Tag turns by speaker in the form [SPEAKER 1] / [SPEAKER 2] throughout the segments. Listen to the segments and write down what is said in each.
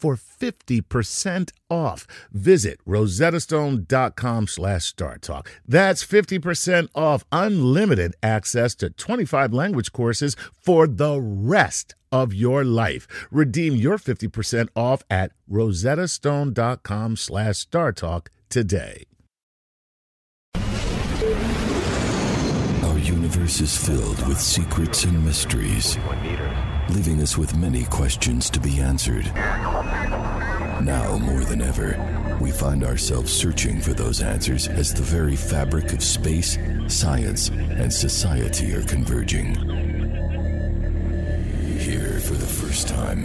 [SPEAKER 1] for 50% off. Visit rosettastone.com slash startalk. That's 50% off unlimited access to 25 language courses for the rest of your life. Redeem your 50% off at rosettastone.com slash startalk today.
[SPEAKER 2] Universe is filled with secrets and mysteries, leaving us with many questions to be answered. Now more than ever, we find ourselves searching for those answers as the very fabric of space, science, and society are converging. Here for the first time,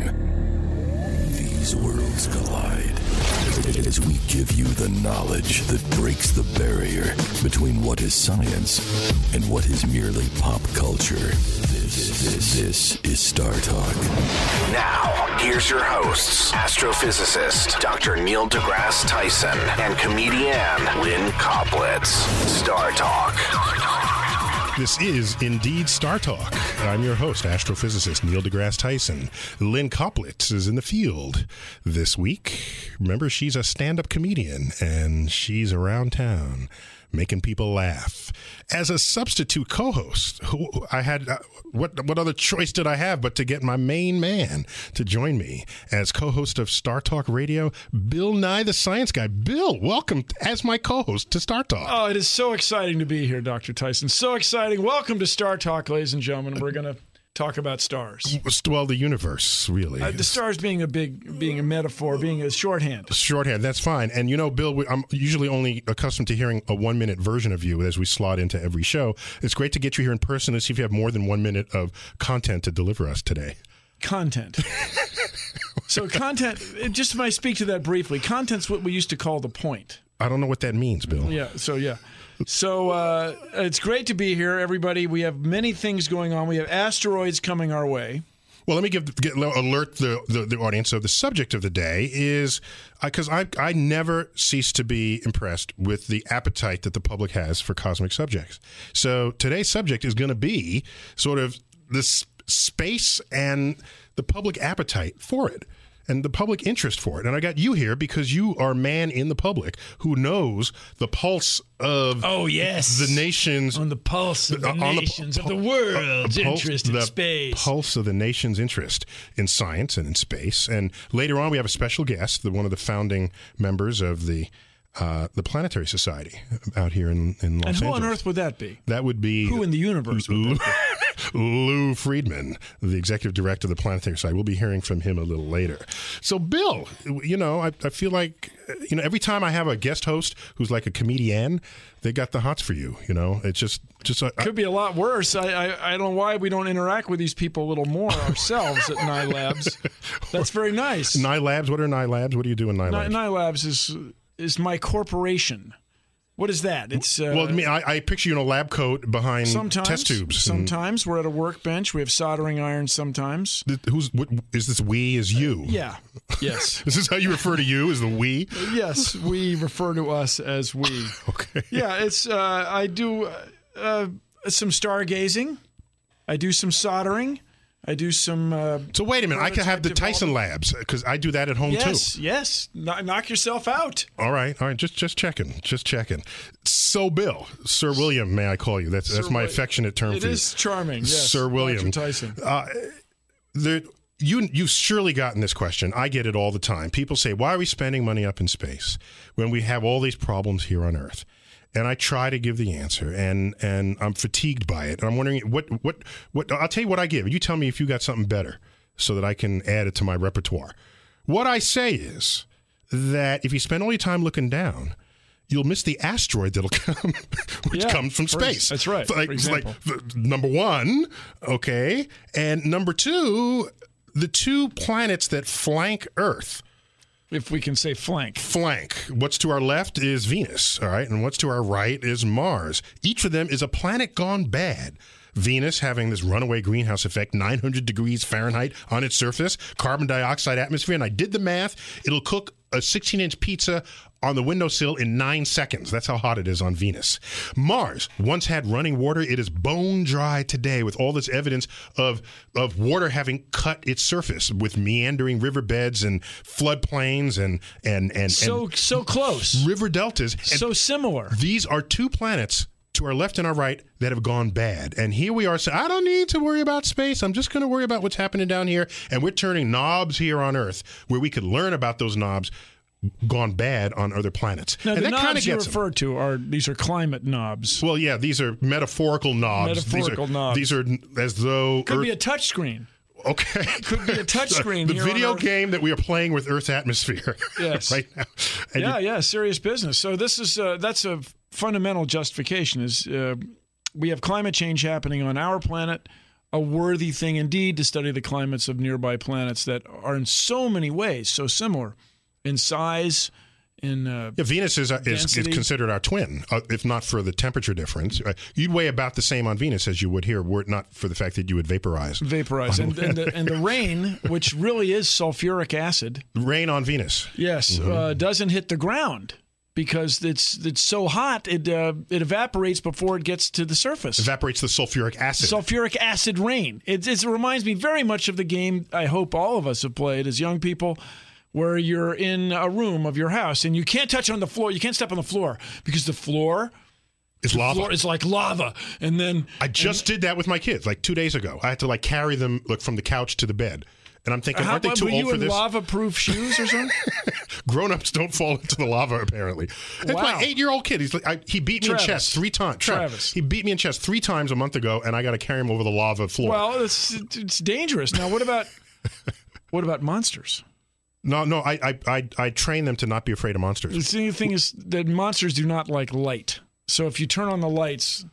[SPEAKER 2] these worlds collide. As we give you the knowledge that breaks the barrier between what is science and what is merely pop culture. This, this, this is Star Talk.
[SPEAKER 3] Now, here's your hosts, astrophysicist Dr. Neil deGrasse Tyson and comedian Lynn Koplitz. Star Talk.
[SPEAKER 4] This is indeed Star Talk. I'm your host, astrophysicist Neil deGrasse Tyson. Lynn Koplitz is in the field this week. Remember, she's a stand up comedian and she's around town making people laugh. As a substitute co-host, who I had uh, what what other choice did I have but to get my main man to join me as co-host of Star Talk Radio, Bill Nye the Science Guy. Bill, welcome as my co-host to Star Talk.
[SPEAKER 5] Oh, it is so exciting to be here, Dr. Tyson. So exciting. Welcome to Star Talk, ladies and gentlemen. We're going to talk about stars.
[SPEAKER 4] Well, the universe, really.
[SPEAKER 5] Uh, the stars being a big, being a metaphor, being a shorthand.
[SPEAKER 4] Shorthand, that's fine. And you know, Bill, we, I'm usually only accustomed to hearing a one minute version of you as we slot into every show. It's great to get you here in person and see if you have more than one minute of content to deliver us today.
[SPEAKER 5] Content. so, content, just if I speak to that briefly, content's what we used to call the point.
[SPEAKER 4] I don't know what that means, Bill.
[SPEAKER 5] Yeah, so yeah. So uh, it's great to be here, everybody. We have many things going on. We have asteroids coming our way.
[SPEAKER 4] Well, let me give get, alert the, the, the audience. So the subject of the day is because I I never cease to be impressed with the appetite that the public has for cosmic subjects. So today's subject is going to be sort of this space and the public appetite for it and the public interest for it. And I got you here because you are a man in the public who knows the pulse of
[SPEAKER 5] oh yes
[SPEAKER 4] the nations
[SPEAKER 5] on the pulse of the, the nations the, of the world's uh, pulse, interest in space.
[SPEAKER 4] the
[SPEAKER 5] space
[SPEAKER 4] pulse of the nation's interest in science and in space and later on we have a special guest the one of the founding members of the uh, the Planetary Society out here in, in Los Angeles.
[SPEAKER 5] and who on earth would that be?
[SPEAKER 4] That would be
[SPEAKER 5] who in the universe?
[SPEAKER 4] Lou, Lou Friedman, the executive director of the Planetary Society. We'll be hearing from him a little later. So, Bill, you know, I, I feel like you know every time I have a guest host who's like a comedian, they got the hots for you. You know, it's just just
[SPEAKER 5] uh, could be a lot worse. I, I, I don't know why we don't interact with these people a little more ourselves at Nye Labs. That's very nice.
[SPEAKER 4] Nye Labs. What are Nye Labs? What do you do in Nye Labs?
[SPEAKER 5] Nye Labs is is my corporation. What is that? It's uh,
[SPEAKER 4] well. I, mean, I, I, picture you in a lab coat behind
[SPEAKER 5] sometimes,
[SPEAKER 4] test tubes.
[SPEAKER 5] Sometimes we're at a workbench. We have soldering irons. Sometimes.
[SPEAKER 4] Who's what, is this? We is you?
[SPEAKER 5] Uh, yeah. Yes.
[SPEAKER 4] is this is how you refer to you? Is the we?
[SPEAKER 5] yes, we refer to us as we.
[SPEAKER 4] okay.
[SPEAKER 5] Yeah, it's. Uh, I do uh, some stargazing. I do some soldering. I do some. Uh,
[SPEAKER 4] So wait a minute, I can have the Tyson Labs because I do that at home
[SPEAKER 5] yes,
[SPEAKER 4] too.
[SPEAKER 5] yes. Kno- knock yourself out.
[SPEAKER 4] All right, all right, just just checking, just checking. So, Bill, Sir William, may I call you? That's that's my
[SPEAKER 5] Wi-
[SPEAKER 4] affectionate term
[SPEAKER 5] It
[SPEAKER 4] for
[SPEAKER 5] is charming. Yes,
[SPEAKER 4] Sir William.
[SPEAKER 5] Tyson.
[SPEAKER 4] you. There, you you've surely gotten this question. I get it all the time. People say, "Why are we spending money up in space when we have all these problems here on Earth?" And I try to give the answer, and and I'm fatigued by it. And I'm wondering what what what. I'll tell you what I give. You tell me if you got something better, so that I can add it to my repertoire. What I say is that if you spend all your time looking down, you'll miss the asteroid that'll come, which
[SPEAKER 5] Yeah,
[SPEAKER 4] comes from space.
[SPEAKER 5] ex- that's right,
[SPEAKER 4] Like,
[SPEAKER 5] for
[SPEAKER 4] like number one, okay, and number two, the two planets that flank Earth
[SPEAKER 5] If we can say flank.
[SPEAKER 4] flank. What's to our left is Venus, all right, and what's to our right is Mars. Each of them is a planet gone bad. Venus having this runaway greenhouse effect, 900 degrees Fahrenheit on its surface, carbon dioxide atmosphere, and I did the math. It'll cook a 16 inch pizza on the windowsill in nine seconds. That's how hot it is on Venus. Mars once had running water. It is bone dry today with all this evidence of, of water having cut its surface with meandering riverbeds and floodplains and, and, and,
[SPEAKER 5] So so close.
[SPEAKER 4] river deltas. And
[SPEAKER 5] So similar.
[SPEAKER 4] these are two planets to our left and our right that have gone bad. And here we are saying, I don't need to worry about space. I'm just going to worry about what's happening down here. And we're turning knobs here on Earth where we could learn about those knobs gone bad on other planets.
[SPEAKER 5] Now
[SPEAKER 4] and
[SPEAKER 5] the
[SPEAKER 4] that kind of
[SPEAKER 5] knobs you refer to are these are climate knobs.
[SPEAKER 4] Well, yeah, these are metaphorical knobs.
[SPEAKER 5] Metaphorical
[SPEAKER 4] these are,
[SPEAKER 5] knobs.
[SPEAKER 4] These are as though
[SPEAKER 5] Could
[SPEAKER 4] Earth,
[SPEAKER 5] be a touchscreen.
[SPEAKER 4] okay.
[SPEAKER 5] could be a touchscreen
[SPEAKER 4] the video game that we are playing with Earth's atmosphere.
[SPEAKER 5] Yes.
[SPEAKER 4] right now. And
[SPEAKER 5] yeah,
[SPEAKER 4] you-
[SPEAKER 5] yeah, serious business. So this is uh, that's a fundamental justification. Is uh, we have climate change happening on our planet, a worthy thing indeed to study the climates of nearby planets that are in so many ways so similar in size, in uh,
[SPEAKER 4] Yeah, Venus is, is, is considered our twin, uh, if not for the temperature difference. Uh, you'd weigh about the same on Venus as you would here, were it not for the fact that you would vaporize.
[SPEAKER 5] vaporize, and, and, the, and the rain, which really is sulfuric acid,
[SPEAKER 4] Rain on Venus.
[SPEAKER 5] yes,
[SPEAKER 4] Mm-hmm.
[SPEAKER 5] uh, doesn't hit the ground. Because it's it's so hot, it uh, it evaporates before it gets to the surface.
[SPEAKER 4] Evaporates the sulfuric acid.
[SPEAKER 5] sulfuric acid rain. It, it reminds me very much of the game I hope all of us have played as young people, where you're in a room of your house and you can't touch on the floor. You can't step on the floor because the floor,
[SPEAKER 4] is lava.
[SPEAKER 5] floor is like lava. And then
[SPEAKER 4] I just did that with my kids like two days ago. I had to like carry them look from the couch to the bed. And I'm thinking,
[SPEAKER 5] how,
[SPEAKER 4] aren't they too
[SPEAKER 5] were
[SPEAKER 4] old
[SPEAKER 5] you
[SPEAKER 4] for
[SPEAKER 5] in
[SPEAKER 4] this?
[SPEAKER 5] lava-proof shoes or something?
[SPEAKER 4] Grown-ups don't fall into the lava apparently. It's
[SPEAKER 5] Wow.
[SPEAKER 4] my eight-year-old kid. He's like, I, he beat me
[SPEAKER 5] Travis.
[SPEAKER 4] in chess three times.
[SPEAKER 5] Travis.
[SPEAKER 4] He beat me in chess three times a month ago, and I got to carry him over the lava floor.
[SPEAKER 5] well, it's it's dangerous. Now, what about what about monsters?
[SPEAKER 4] no, no, I, I, I, I train them to not be afraid of monsters.
[SPEAKER 5] The thing is that monsters do not like light. So if you turn on the lights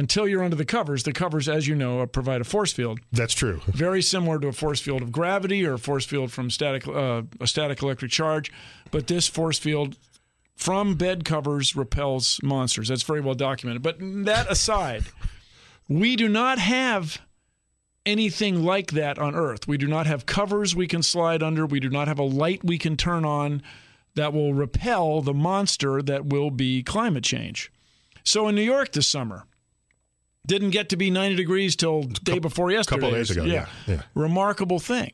[SPEAKER 5] until you're under the covers, the covers, as you know, uh, provide a force field.
[SPEAKER 4] That's true.
[SPEAKER 5] very similar to a force field of gravity or a force field from static uh, a static electric charge, but this force field from bed covers repels monsters. That's very well documented. But that aside, we do not have anything like that on Earth. We do not have covers we can slide under. We do not have a light we can turn on that will repel the monster that will be climate change. So in New York this summer, didn't get to be 90 degrees till day before yesterday.
[SPEAKER 4] A couple days ago, yeah, yeah.
[SPEAKER 5] Remarkable thing.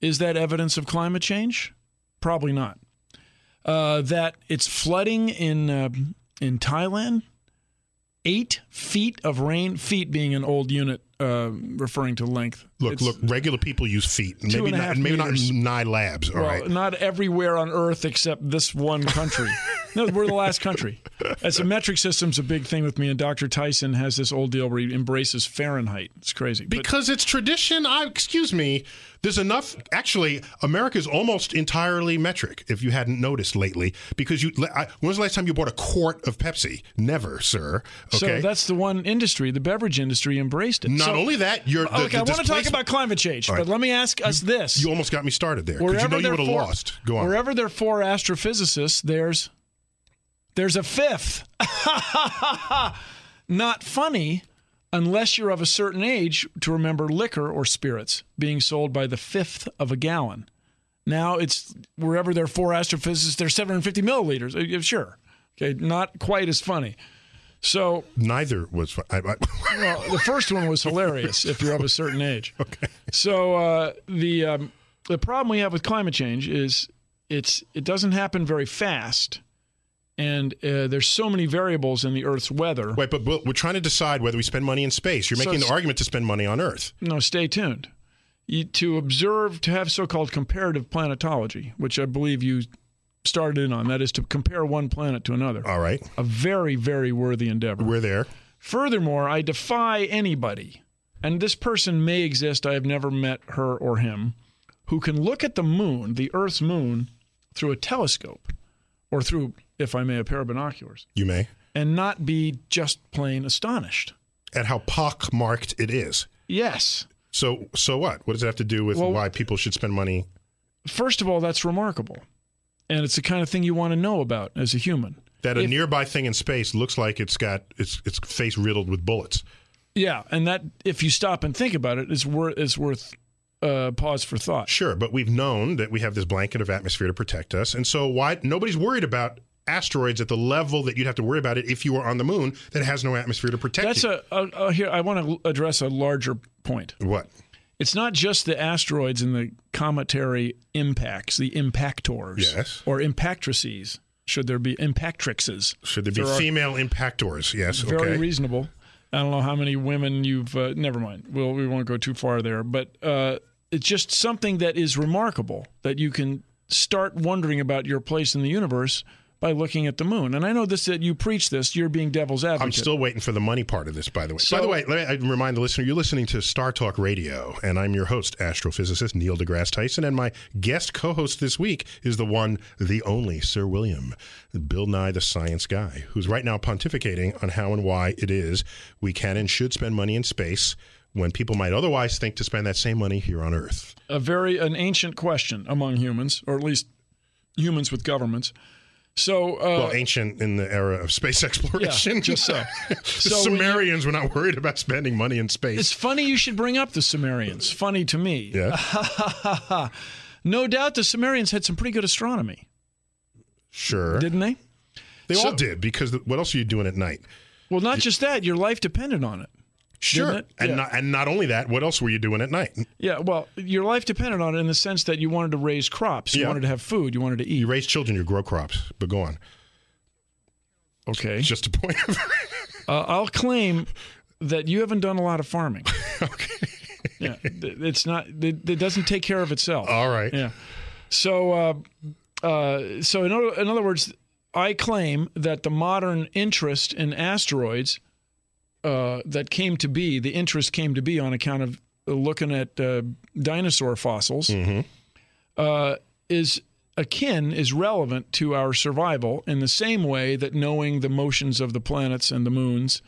[SPEAKER 5] Is that evidence of climate change? Probably not. Uh, that it's flooding in uh, in Thailand. Eight feet of rain, feet being an old unit uh, referring to length.
[SPEAKER 4] Look, look. Regular people use feet. Maybe not. Maybe
[SPEAKER 5] meters.
[SPEAKER 4] not nine labs. All
[SPEAKER 5] well,
[SPEAKER 4] right.
[SPEAKER 5] not everywhere on Earth except this one country. no, we're the last country. As a metric system's a big thing with me, and Dr. Tyson has this old deal where he embraces Fahrenheit. It's crazy. But
[SPEAKER 4] Because it's tradition. I excuse me. There's enough. Actually, America's almost entirely metric. If you hadn't noticed lately, because you. I, when was the last time you bought a quart of Pepsi? Never, sir. Okay.
[SPEAKER 5] So that's the one industry, the beverage industry, embraced it.
[SPEAKER 4] not
[SPEAKER 5] So-
[SPEAKER 4] only that, you're. The,
[SPEAKER 5] okay,
[SPEAKER 4] the
[SPEAKER 5] I want to talk about climate change,
[SPEAKER 4] right.
[SPEAKER 5] but let me ask us this:
[SPEAKER 4] You almost got me started there because you know you would have lost. Go on.
[SPEAKER 5] Wherever there are four astrophysicists, there's there's a fifth. Not funny unless you're of a certain age to remember liquor or spirits being sold by the fifth of a gallon. Now it's wherever there are four astrophysicists, there's 750 milliliters. Uh, Sure. Okay, not quite as funny. So
[SPEAKER 4] Neither was. I, I,
[SPEAKER 5] well, the first one was hilarious if you're of a certain age. Okay. So uh, the um, the problem we have with climate change is it's it doesn't happen very fast, and uh, there's so many variables in the Earth's weather.
[SPEAKER 4] wait, but we're we're trying to decide whether we spend money in space. You're
[SPEAKER 5] So
[SPEAKER 4] making the argument to spend money on Earth.
[SPEAKER 5] No, stay tuned. You, to observe, to have so-called comparative planetology, which I believe you started in on. That is to compare one planet to another.
[SPEAKER 4] All right,
[SPEAKER 5] A very, very worthy endeavor.
[SPEAKER 4] we're there.
[SPEAKER 5] Furthermore, I defy anybody, and this person may exist, I have never met her or him, who can look at the moon, the Earth's moon, through a telescope or through, if I may, a pair of binoculars,
[SPEAKER 4] You may.
[SPEAKER 5] and not be just plain astonished.
[SPEAKER 4] At how pock-marked it is.
[SPEAKER 5] Yes.
[SPEAKER 4] So, so what? What does it have to do with
[SPEAKER 5] Well-
[SPEAKER 4] why people should spend money?
[SPEAKER 5] First of all, that's remarkable. And it's the kind of thing you want to know about as a human.
[SPEAKER 4] That a
[SPEAKER 5] If-
[SPEAKER 4] nearby thing in space looks like it's got its its face riddled with bullets.
[SPEAKER 5] Yeah, and that if you stop and think about it, is worth is worth uh, pause for thought.
[SPEAKER 4] Sure, but we've known that we have this blanket of atmosphere to protect us, and so why nobody's worried about asteroids at the level that you'd have to worry about it if you were on the moon that has no atmosphere to protect
[SPEAKER 5] That's
[SPEAKER 4] you.
[SPEAKER 5] a, a, a here. I want to address a larger point.
[SPEAKER 4] what?
[SPEAKER 5] It's not just the asteroids and the cometary impacts, the impactors,
[SPEAKER 4] Yes.
[SPEAKER 5] or impactrices. Should there be impactrixes?
[SPEAKER 4] Should there be
[SPEAKER 5] There
[SPEAKER 4] female impactors? Yes.
[SPEAKER 5] Very
[SPEAKER 4] okay.
[SPEAKER 5] reasonable. I don't know how many women you've. Uh, never mind. Well, we won't go too far there, but uh, it's just something that is remarkable that you can start wondering about your place in the universe by looking at the moon. And I know this that you preach this. You're being devil's advocate.
[SPEAKER 4] I'm still waiting for the money part of this, by the way. by the way, let me remind the listener you're listening to Star Talk Radio, and I'm your host, astrophysicist Neil deGrasse Tyson, and my guest co host this week is the one, the only Sir William, Bill Nye the Science Guy, who's right now pontificating on how and why it is we can and should spend money in space when people might otherwise think to spend that same money here on Earth.
[SPEAKER 5] a very an ancient question among humans, or at least humans with governments. So, uh,
[SPEAKER 4] Well, ancient in the era of space exploration.
[SPEAKER 5] Yeah, just so.
[SPEAKER 4] the
[SPEAKER 5] So when you-
[SPEAKER 4] Sumerians were not worried about spending money in space.
[SPEAKER 5] it's funny you should bring up the Sumerians. Funny to me.
[SPEAKER 4] yeah,
[SPEAKER 5] No doubt the Sumerians had some pretty good astronomy,
[SPEAKER 4] sure.
[SPEAKER 5] didn't they?
[SPEAKER 4] They
[SPEAKER 5] So-
[SPEAKER 4] all did because what else are you doing at night?
[SPEAKER 5] Well, not just that, your life depended on it.
[SPEAKER 4] Sure, and
[SPEAKER 5] Yeah.
[SPEAKER 4] not and not only that, what else were you doing at night?
[SPEAKER 5] Yeah, well, your life depended on it in the sense that you wanted to raise crops, you
[SPEAKER 4] Yeah.
[SPEAKER 5] wanted to have food, you wanted to eat.
[SPEAKER 4] You raise children, you grow crops. But go on.
[SPEAKER 5] Okay.
[SPEAKER 4] It's just a point. Of,
[SPEAKER 5] Uh, I'll claim that you haven't done a lot of farming.
[SPEAKER 4] okay.
[SPEAKER 5] Yeah, it's not. It, it doesn't take care of itself.
[SPEAKER 4] All right.
[SPEAKER 5] Yeah. So, uh, uh, so in other, in other words, I claim that the modern interest in asteroids uh, that came to be, the interest came to be on account of looking at uh, dinosaur fossils, uh, is akin, is relevant to our survival in the same way that knowing the motions of the planets and the moons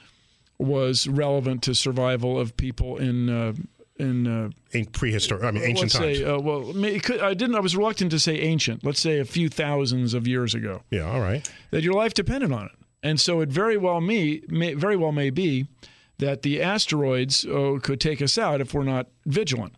[SPEAKER 5] was relevant to survival of people in uh, in uh,
[SPEAKER 4] In prehistoric, I mean, ancient times.
[SPEAKER 5] say, uh, well, could, I didn't. I was reluctant to say ancient. Let's say a few thousands of years ago.
[SPEAKER 4] yeah. All right.
[SPEAKER 5] That your life depended on it, and so it very well may, may very well may be that the asteroids uh, could take us out if we're not vigilant.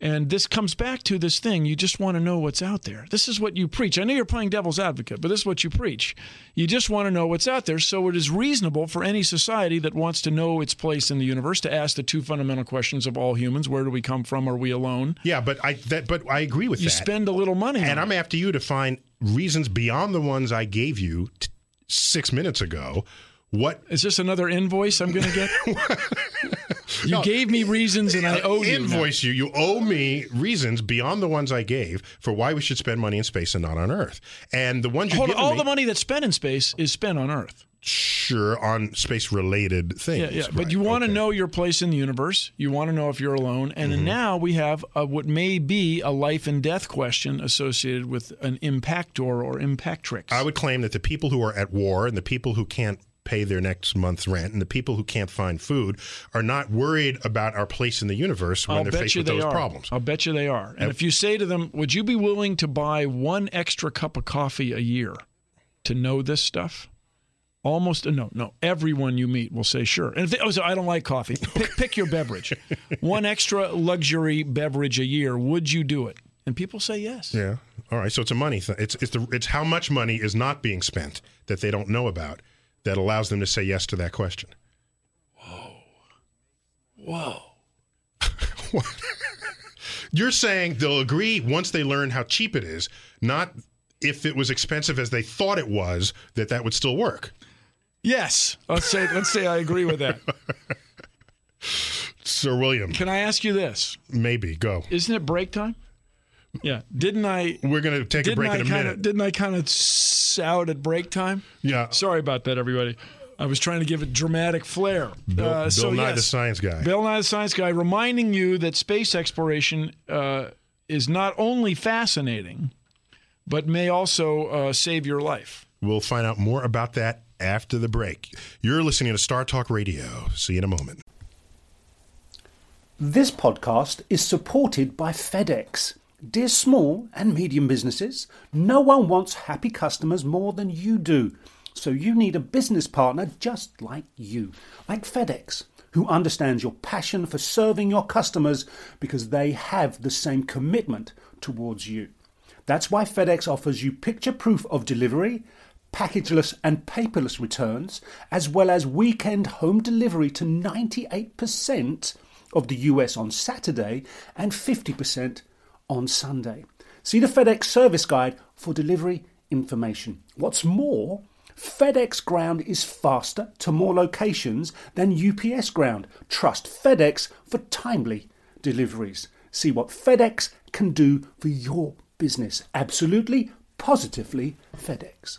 [SPEAKER 5] And this comes back to this thing. You just want to know what's out there. This is what you preach. I know you're playing devil's advocate, but this is what you preach. You just want to know what's out there. So it is reasonable for any society that wants to know its place in the universe to ask the two fundamental questions of all humans Where do we come from? Are we alone?
[SPEAKER 4] Yeah, but I that but I agree with
[SPEAKER 5] You
[SPEAKER 4] that.
[SPEAKER 5] spend a little money
[SPEAKER 4] and I'm
[SPEAKER 5] it.
[SPEAKER 4] after you to find reasons beyond the ones I gave you six minutes ago. What
[SPEAKER 5] Is this another invoice I'm going to get? you gave me reasons and I owe you. now.
[SPEAKER 4] invoice you. You owe me reasons beyond the ones I gave for why we should spend money in space and not on Earth. And the ones
[SPEAKER 5] Hold all
[SPEAKER 4] me,
[SPEAKER 5] the money that's spent in space is spent on Earth.
[SPEAKER 4] Sure on space related things.
[SPEAKER 5] Yeah, yeah. But you want to
[SPEAKER 4] okay.
[SPEAKER 5] know your place in the universe. You want to know if you're alone. And
[SPEAKER 4] Mm-hmm.
[SPEAKER 5] now we have a, what may be a life and death question associated with an impactor or impactrix.
[SPEAKER 4] I would claim that the people who are at war and the people who can't pay their next month's rent and the people who can't find food are not worried about our place in the universe when
[SPEAKER 5] I'll
[SPEAKER 4] they're faced with
[SPEAKER 5] they
[SPEAKER 4] those
[SPEAKER 5] are.
[SPEAKER 4] problems.
[SPEAKER 5] I'll bet you they are. And if you say to them, "Would you be willing to buy one extra cup of coffee a year to know this stuff?" Almost no, no. Everyone you meet will say sure. And if they, oh, so I don't like coffee. Pick, pick your beverage. One extra luxury beverage a year. Would you do it? And people say yes.
[SPEAKER 4] Yeah. All right. So it's a money thing. It's it's the it's how much money is not being spent that they don't know about that allows them to say yes to that question.
[SPEAKER 5] Whoa. Whoa. what?
[SPEAKER 4] You're saying they'll agree once they learn how cheap it is, not if it was expensive as they thought it was, that that would still work.
[SPEAKER 5] Yes. Let's say let's say I agree with that.
[SPEAKER 4] Sir William,
[SPEAKER 5] Can I ask you this?
[SPEAKER 4] maybe go.
[SPEAKER 5] Isn't it break time? Yeah. Didn't I
[SPEAKER 4] We're going to take a break
[SPEAKER 5] I
[SPEAKER 4] in a
[SPEAKER 5] kinda,
[SPEAKER 4] minute.
[SPEAKER 5] Didn't I kind of sound at break time?
[SPEAKER 4] Yeah.
[SPEAKER 5] Sorry about that, everybody. I was trying to give it dramatic flair.
[SPEAKER 4] Bill,
[SPEAKER 5] Uh,
[SPEAKER 4] Bill
[SPEAKER 5] so
[SPEAKER 4] Nye,
[SPEAKER 5] yes,
[SPEAKER 4] the science guy.
[SPEAKER 5] Bill Nye the Science Guy, reminding you that space exploration uh, is not only fascinating, but may also uh, save your life.
[SPEAKER 4] We'll find out more about that after the break. You're listening to Star Talk Radio. See you in a moment.
[SPEAKER 6] This podcast is supported by FedEx. Dear small and medium businesses, no one wants happy customers more than you do. So you need a business partner just like you, like FedEx, who understands your passion for serving your customers because they have the same commitment towards you. That's why FedEx offers you picture proof of delivery, packageless and paperless returns, as well as weekend home delivery to 98% of the US on Saturday and 50% on Sunday. See the FedEx service guide for delivery information. What's more, FedEx Ground is faster to more locations than UPS Ground. Trust FedEx for timely deliveries. See what FedEx can do for your business. Absolutely, positively FedEx.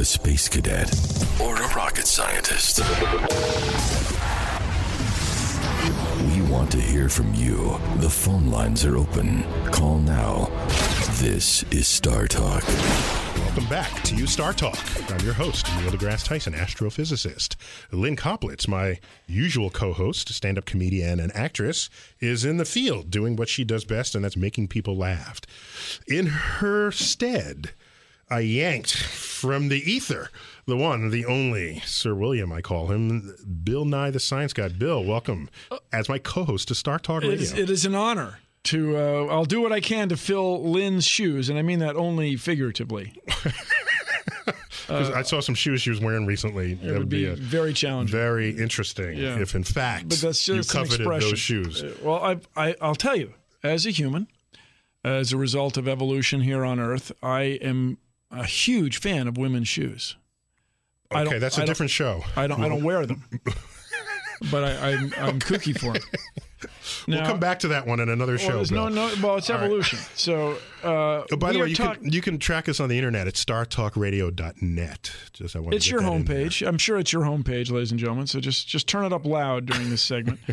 [SPEAKER 2] a space cadet or a rocket scientist, we want to hear from you. The phone lines are open. Call now. This is Star Talk.
[SPEAKER 4] Welcome back to you, Star Talk. I'm your host, Neil deGrasse Tyson, astrophysicist. Lynn Koplitz, my usual co-host, stand-up comedian and actress, is in the field doing what she does best, and that's making people laugh. In her stead, I yanked from the ether the one, the only Sir William, I call him, Bill Nye, the science guy. Bill, welcome as my co-host to Star Talk Radio.
[SPEAKER 5] is, it is an honor to. Uh, I'll do what I can to fill Lynn's shoes, and I mean that only figuratively.
[SPEAKER 4] 'Cause I saw some shoes she was wearing recently.
[SPEAKER 5] It would be
[SPEAKER 4] a
[SPEAKER 5] very challenging.
[SPEAKER 4] very interesting
[SPEAKER 5] Yeah.
[SPEAKER 4] if, in fact,
[SPEAKER 5] but that's
[SPEAKER 4] you
[SPEAKER 5] just an
[SPEAKER 4] coveted
[SPEAKER 5] expression.
[SPEAKER 4] those shoes.
[SPEAKER 5] Uh, Well, I, I, I'll tell you, as a human, as a result of evolution here on Earth, I am a huge fan of women's shoes. I
[SPEAKER 4] Okay, that's a different show.
[SPEAKER 5] I don't. I don't wear them, but I, I'm, I'm kooky for them.
[SPEAKER 4] We'll come back to that one in another
[SPEAKER 5] Well,
[SPEAKER 4] show.
[SPEAKER 5] no, no. Well, it's
[SPEAKER 4] All right.
[SPEAKER 5] evolution. So, uh,
[SPEAKER 4] Oh, by the way, you
[SPEAKER 5] talk-
[SPEAKER 4] can you can track us on the internet at startalkradio.net. Just I want
[SPEAKER 5] It's your
[SPEAKER 4] get that in there.
[SPEAKER 5] homepage. I'm sure it's your homepage, ladies and gentlemen. So just just turn it up loud during this segment.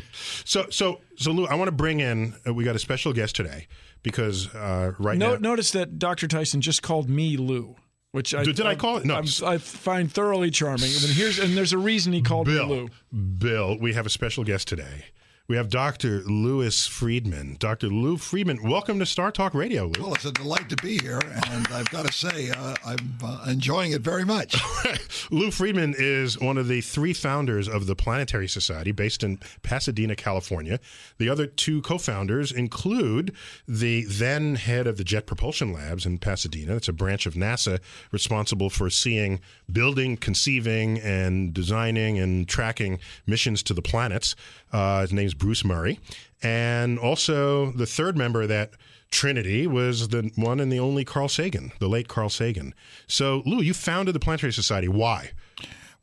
[SPEAKER 4] So so so Lou, I want to bring in. Uh, we got a special guest today because uh, right
[SPEAKER 5] No,
[SPEAKER 4] now.
[SPEAKER 5] notice that Dr. Tyson just called me Lou, which I
[SPEAKER 4] Did I call it? No.
[SPEAKER 5] I'm- I find thoroughly charming. And here's and there's a reason he called
[SPEAKER 4] Bill,
[SPEAKER 5] me Lou.
[SPEAKER 4] Bill, we have a special guest today. We have Dr. Louis Friedman. Dr. Lou Friedman, welcome to Star Talk Radio. Lou.
[SPEAKER 7] Well, it's a delight to be here, and I've got to say, uh, I'm uh, enjoying it very much.
[SPEAKER 4] Lou Friedman is one of the three founders of the Planetary Society based in Pasadena, California. The other two co founders include the then head of the Jet Propulsion Labs in Pasadena. It's a branch of NASA responsible for seeing, building, conceiving, and designing and tracking missions to the planets. Uh, his name's Bruce Murray. And also, the third member of that Trinity was the one and the only Carl Sagan, the late Carl Sagan. So, Lou, you founded the Planetary Society. Why?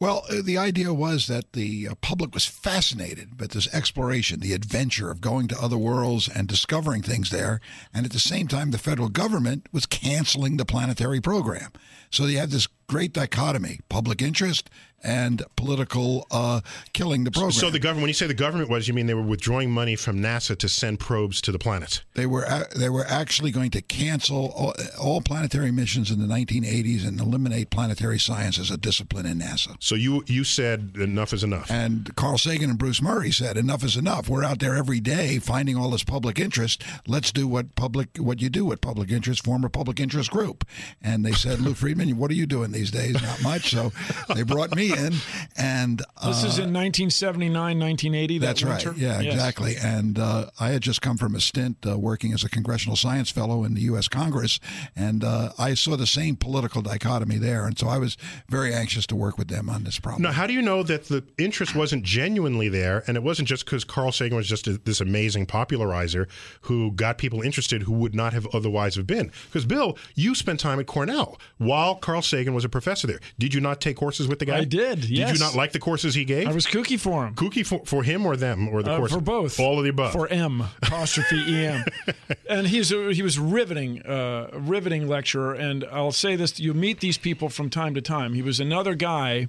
[SPEAKER 7] Well, uh, the idea was that the uh, public was fascinated by this exploration, the adventure of going to other worlds and discovering things there. And at the same time, the federal government was canceling the planetary program. So you had this great dichotomy public interest and political uh, killing the program.
[SPEAKER 4] So the government, when you say the government was, you mean they were withdrawing money from NASA to send probes to the planets?
[SPEAKER 7] They were they were actually going to cancel all, all planetary missions in the 1980s and eliminate planetary science as a discipline in NASA.
[SPEAKER 4] So you you said enough is enough.
[SPEAKER 7] And Carl Sagan and Bruce Murray said enough is enough. We're out there every day finding all this public interest. Let's do what public what you do with public interest. Form a public interest group. And they said, Lou Friedman, what are you doing these days? Not much. So they brought me in, and uh,
[SPEAKER 5] This is in 1979, 1980. That
[SPEAKER 7] That's right. Yeah,
[SPEAKER 5] Yes.
[SPEAKER 7] exactly. And uh, I had just come from a stint uh, working as a congressional science fellow in the U.S. Congress, and uh, I saw the same political dichotomy there. And so I was very anxious to work with them on this problem.
[SPEAKER 4] Now, how do you know that the interest wasn't genuinely there, and it wasn't just because Carl Sagan was just a, this amazing popularizer who got people interested who would not have otherwise have been? Because Bill, you spent time at Cornell while Carl Sagan was a professor there. Did you not take courses with the guy?
[SPEAKER 5] I did,
[SPEAKER 4] Did you not like the courses he gave?
[SPEAKER 5] I was kooky for him.
[SPEAKER 4] kooky for, for him or them or the
[SPEAKER 5] Uh,
[SPEAKER 4] course
[SPEAKER 5] for both.
[SPEAKER 4] All of the above.
[SPEAKER 5] For M apostrophe em, and he's a, he was riveting, uh, riveting lecturer. And I'll say this: you meet these people from time to time. He was another guy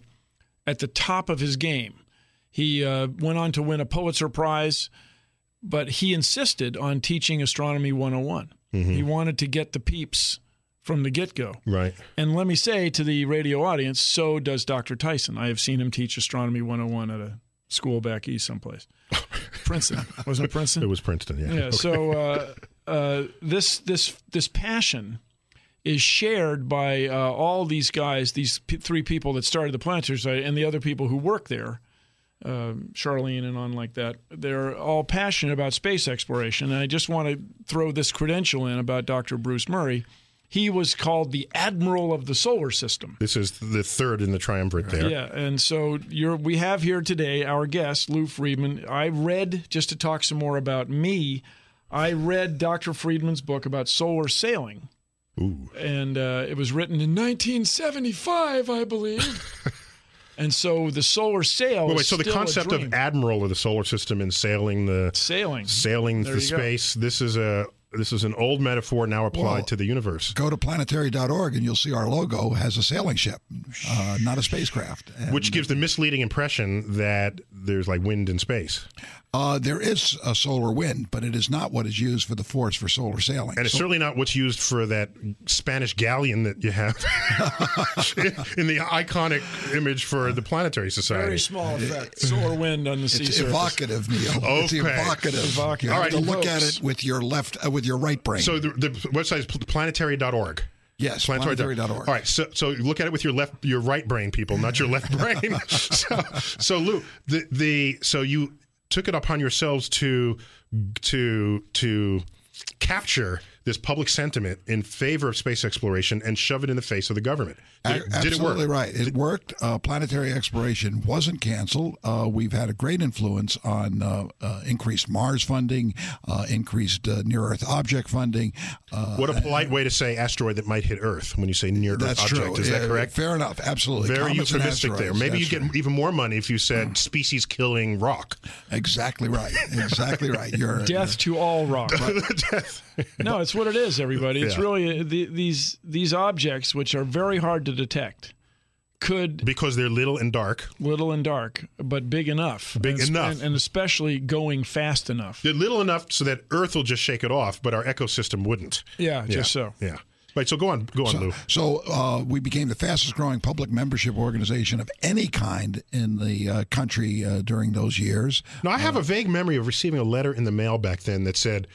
[SPEAKER 5] at the top of his game. He uh, went on to win a Pulitzer Prize, but he insisted on teaching astronomy 101. He wanted to get the peeps from the get go.
[SPEAKER 4] right.
[SPEAKER 5] And let me say to the radio audience, so does Dr. Tyson. I have seen him teach astronomy 101 at a school back east someplace. Princeton. Wasn't it Princeton?
[SPEAKER 4] It was Princeton. Yeah.
[SPEAKER 5] Yeah.
[SPEAKER 4] Okay.
[SPEAKER 5] So uh, uh, this this this passion is shared by uh, all these guys, these p- three people that started the Planetary Society, and the other people who work there, um, Charlene and on like that. They're all passionate about space exploration. And I just want to throw this credential in about Dr. Bruce Murray. He was called the Admiral of the Solar System.
[SPEAKER 4] This is the third in the triumvirate there.
[SPEAKER 5] Yeah, and so you're, we have here today our guest, Lou Friedman. I read, just to talk some more about me, I read Dr. Friedman's book about solar sailing.
[SPEAKER 4] Ooh.
[SPEAKER 5] And uh, it was written in 1975, I believe. and so the solar sail
[SPEAKER 4] Wait, wait, so the concept of admiral of the solar system and sailing the
[SPEAKER 5] sailing.
[SPEAKER 4] sailing
[SPEAKER 5] There
[SPEAKER 4] the
[SPEAKER 5] you go.
[SPEAKER 4] space. This is a this is an old metaphor now applied
[SPEAKER 7] Well,
[SPEAKER 4] to the universe.
[SPEAKER 7] Go to planetary.org and you'll see our logo has a sailing ship, uh, not a spacecraft. And,
[SPEAKER 4] Which gives the misleading impression that there's like wind in space.
[SPEAKER 7] Uh, there is a solar wind, but it is not what is used for the force for solar sailing.
[SPEAKER 4] And it's
[SPEAKER 7] So-
[SPEAKER 4] certainly not what's used for that Spanish galleon that you have in the iconic image for the Planetary Society.
[SPEAKER 5] Very small effect. Solar wind on the sea
[SPEAKER 7] it's
[SPEAKER 5] surface.
[SPEAKER 7] evocative, Neil. It's
[SPEAKER 4] Okay.
[SPEAKER 7] evocative.
[SPEAKER 5] Evocative.
[SPEAKER 7] You have
[SPEAKER 4] All right.
[SPEAKER 7] to look at it with your left, uh, with your right brain.
[SPEAKER 4] So the, the website is planetary.org.
[SPEAKER 7] yes,
[SPEAKER 4] Planetary.org.
[SPEAKER 7] planetary.org.
[SPEAKER 4] All right, so so look at it with your left, your right brain, people, not your left brain. so, so Lou, the the so you took it upon yourselves to to to capture this public sentiment in favor of space exploration and shove it in the face of the government. Did, it,
[SPEAKER 7] A-
[SPEAKER 4] did it work?
[SPEAKER 7] Absolutely right. It worked. Uh, planetary exploration wasn't canceled. Uh, we've had a great influence on uh, uh, increased Mars funding, uh, increased uh, near Earth object funding. Uh,
[SPEAKER 4] What a polite way to say asteroid that might hit Earth when you say near Earth object.
[SPEAKER 7] true.
[SPEAKER 4] Is that correct?
[SPEAKER 7] Fair enough. Absolutely.
[SPEAKER 4] Very
[SPEAKER 7] Comets and
[SPEAKER 4] euphemistic there. Maybe you
[SPEAKER 7] That's
[SPEAKER 4] get
[SPEAKER 7] right.
[SPEAKER 4] even more money if you said species killing rock.
[SPEAKER 7] exactly right. Exactly right. You're
[SPEAKER 5] Death to all rock. no, it's what it is, everybody. It's
[SPEAKER 4] Yeah.
[SPEAKER 5] really uh, the, these these objects, which are very hard to detect, could
[SPEAKER 4] Because they're little and dark.
[SPEAKER 5] little and dark, but big enough.
[SPEAKER 4] Big
[SPEAKER 5] and,
[SPEAKER 4] enough.
[SPEAKER 5] and, and especially going fast enough.
[SPEAKER 4] They're little enough so that Earth will just shake it off, but our ecosystem wouldn't.
[SPEAKER 5] Yeah, just so.
[SPEAKER 4] Yeah. Right. So go on. Go on,
[SPEAKER 7] So,
[SPEAKER 4] Lou.
[SPEAKER 7] so uh, we became the fastest growing public membership organization of any kind in the uh, country uh, during those years.
[SPEAKER 4] Now, I have a vague memory of receiving a letter in the mail back then that said,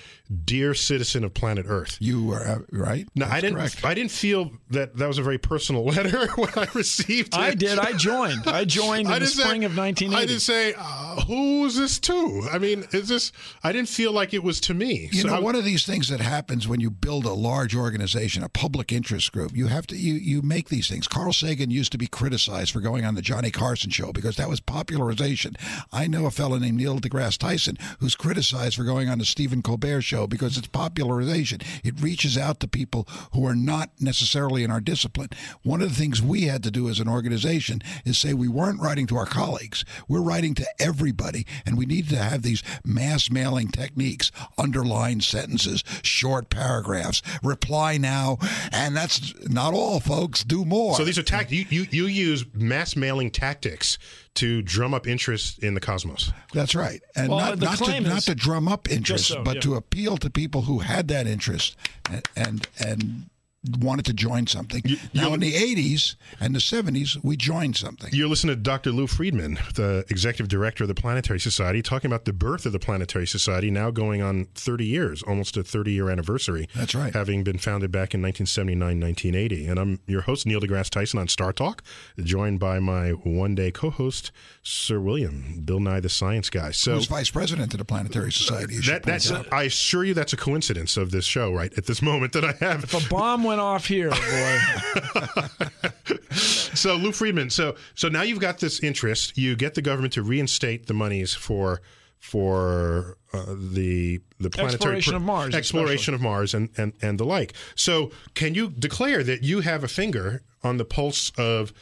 [SPEAKER 4] "Dear citizen of planet Earth."
[SPEAKER 7] You were uh, right.
[SPEAKER 4] No, I didn't.
[SPEAKER 7] correct.
[SPEAKER 4] I didn't feel that that was a very personal letter when I received it.
[SPEAKER 5] I did. I joined. I joined in
[SPEAKER 4] I
[SPEAKER 5] the spring
[SPEAKER 4] say,
[SPEAKER 5] of 1980.
[SPEAKER 4] I didn't say uh, who is this to. I mean, is this? I didn't feel like it was to me.
[SPEAKER 7] You
[SPEAKER 4] So
[SPEAKER 7] know,
[SPEAKER 4] I-
[SPEAKER 7] one of these things that happens when you build a large organization, a public interest group, you have to you you make these things. Carl Sagan used to be criticized for going on the Johnny Carson show because that was popularization. I know a fellow named Neil deGrasse Tyson who's criticized for going on the Stephen Colbert show because it's popularization. It reaches out to people who are not necessarily in our discipline. One of the things we had to do as an organization is say we weren't writing to our colleagues. We're writing to everybody, and we needed to have these mass mailing techniques, underlined sentences, short paragraphs, reply now, and that's not all, folks. Do more.
[SPEAKER 4] so these are tact. You, you you use mass mailing tactics to drum up interest in the cosmos.
[SPEAKER 7] That's right, and
[SPEAKER 5] Well,
[SPEAKER 7] not not to
[SPEAKER 5] claim
[SPEAKER 7] not to drum up interest,
[SPEAKER 5] so,
[SPEAKER 7] but
[SPEAKER 5] yeah.
[SPEAKER 7] to appeal to people who had that interest and and, and wanted to join something. now, in the '80s and the '70s, we joined something.
[SPEAKER 4] You're listening to Dr. Lou Friedman, the executive director of the Planetary Society, talking about the birth of the Planetary Society, now going on 30 years, almost a 30 year anniversary.
[SPEAKER 7] That's right.
[SPEAKER 4] Having been founded back in 1979, 1980. And I'm your host, Neil deGrasse Tyson, on Star Talk, joined by my one day co host, Sir William, Bill Nye the Science Guy. So
[SPEAKER 7] Who's vice president of the Planetary Society?
[SPEAKER 4] that, that's,
[SPEAKER 7] out.
[SPEAKER 4] I assure you, that's a coincidence of this show, right? At this moment that I have.
[SPEAKER 5] If a bomb went off here, boy.
[SPEAKER 4] so Lou Friedman, so so now you've got this interest. You get the government to reinstate the monies for for uh, the the planetary
[SPEAKER 5] Exploration of Mars,
[SPEAKER 4] exploration of Mars, and, and and the like. So can you declare that you have a finger on the pulse of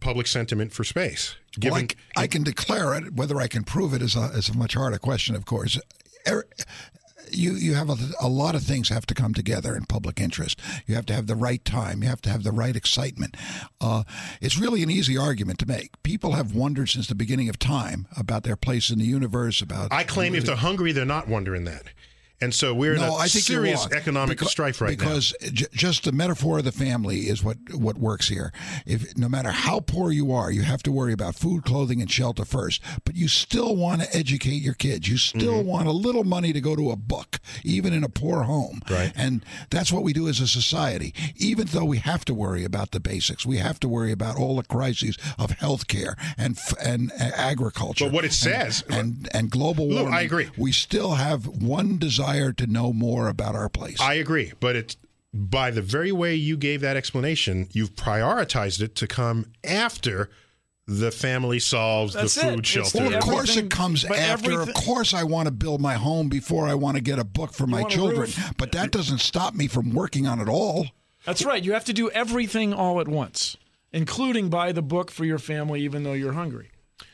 [SPEAKER 4] public sentiment for space?
[SPEAKER 7] Well, I
[SPEAKER 4] Given
[SPEAKER 7] c- I, can declare it. Whether I can prove it is a, is a much harder question, of course. You you have a, a lot of things have to come together in public interest. You have to have the right time. You have to have the right excitement. Uh, it's really an easy argument to make. People have wondered since the beginning of time about their place in the universe. About
[SPEAKER 4] I claim if they're hungry, they're not wondering that. And so we're in
[SPEAKER 7] no,
[SPEAKER 4] a
[SPEAKER 7] I think
[SPEAKER 4] serious economic
[SPEAKER 7] Because-
[SPEAKER 4] strife right now.
[SPEAKER 7] because j- just the metaphor of the family is what what works here. If no matter how poor you are, you have to worry about food, clothing, and shelter first. But you still want to educate your kids. You still
[SPEAKER 4] Mm-hmm.
[SPEAKER 7] want a little money to go to a book, even in a poor home.
[SPEAKER 4] Right.
[SPEAKER 7] And that's what we do as a society. Even though we have to worry about the basics, we have to worry about all the crises of healthcare and f- and uh, agriculture.
[SPEAKER 4] But what it says-
[SPEAKER 7] and and global warming.
[SPEAKER 4] Look, I agree.
[SPEAKER 7] We still have one desire to know more about our place.
[SPEAKER 4] I agree, but it's by the very way you gave that explanation, you've prioritized it to come after the family solves
[SPEAKER 5] That's
[SPEAKER 4] the food
[SPEAKER 5] It's
[SPEAKER 4] shelter.
[SPEAKER 7] Well, of course it comes
[SPEAKER 5] but
[SPEAKER 7] after. Of course, I want to build my home before I want to get a book for my children. But that doesn't stop me from working on it all.
[SPEAKER 5] That's right. You have to do everything all at once, including buy the book for your family, even though you're hungry.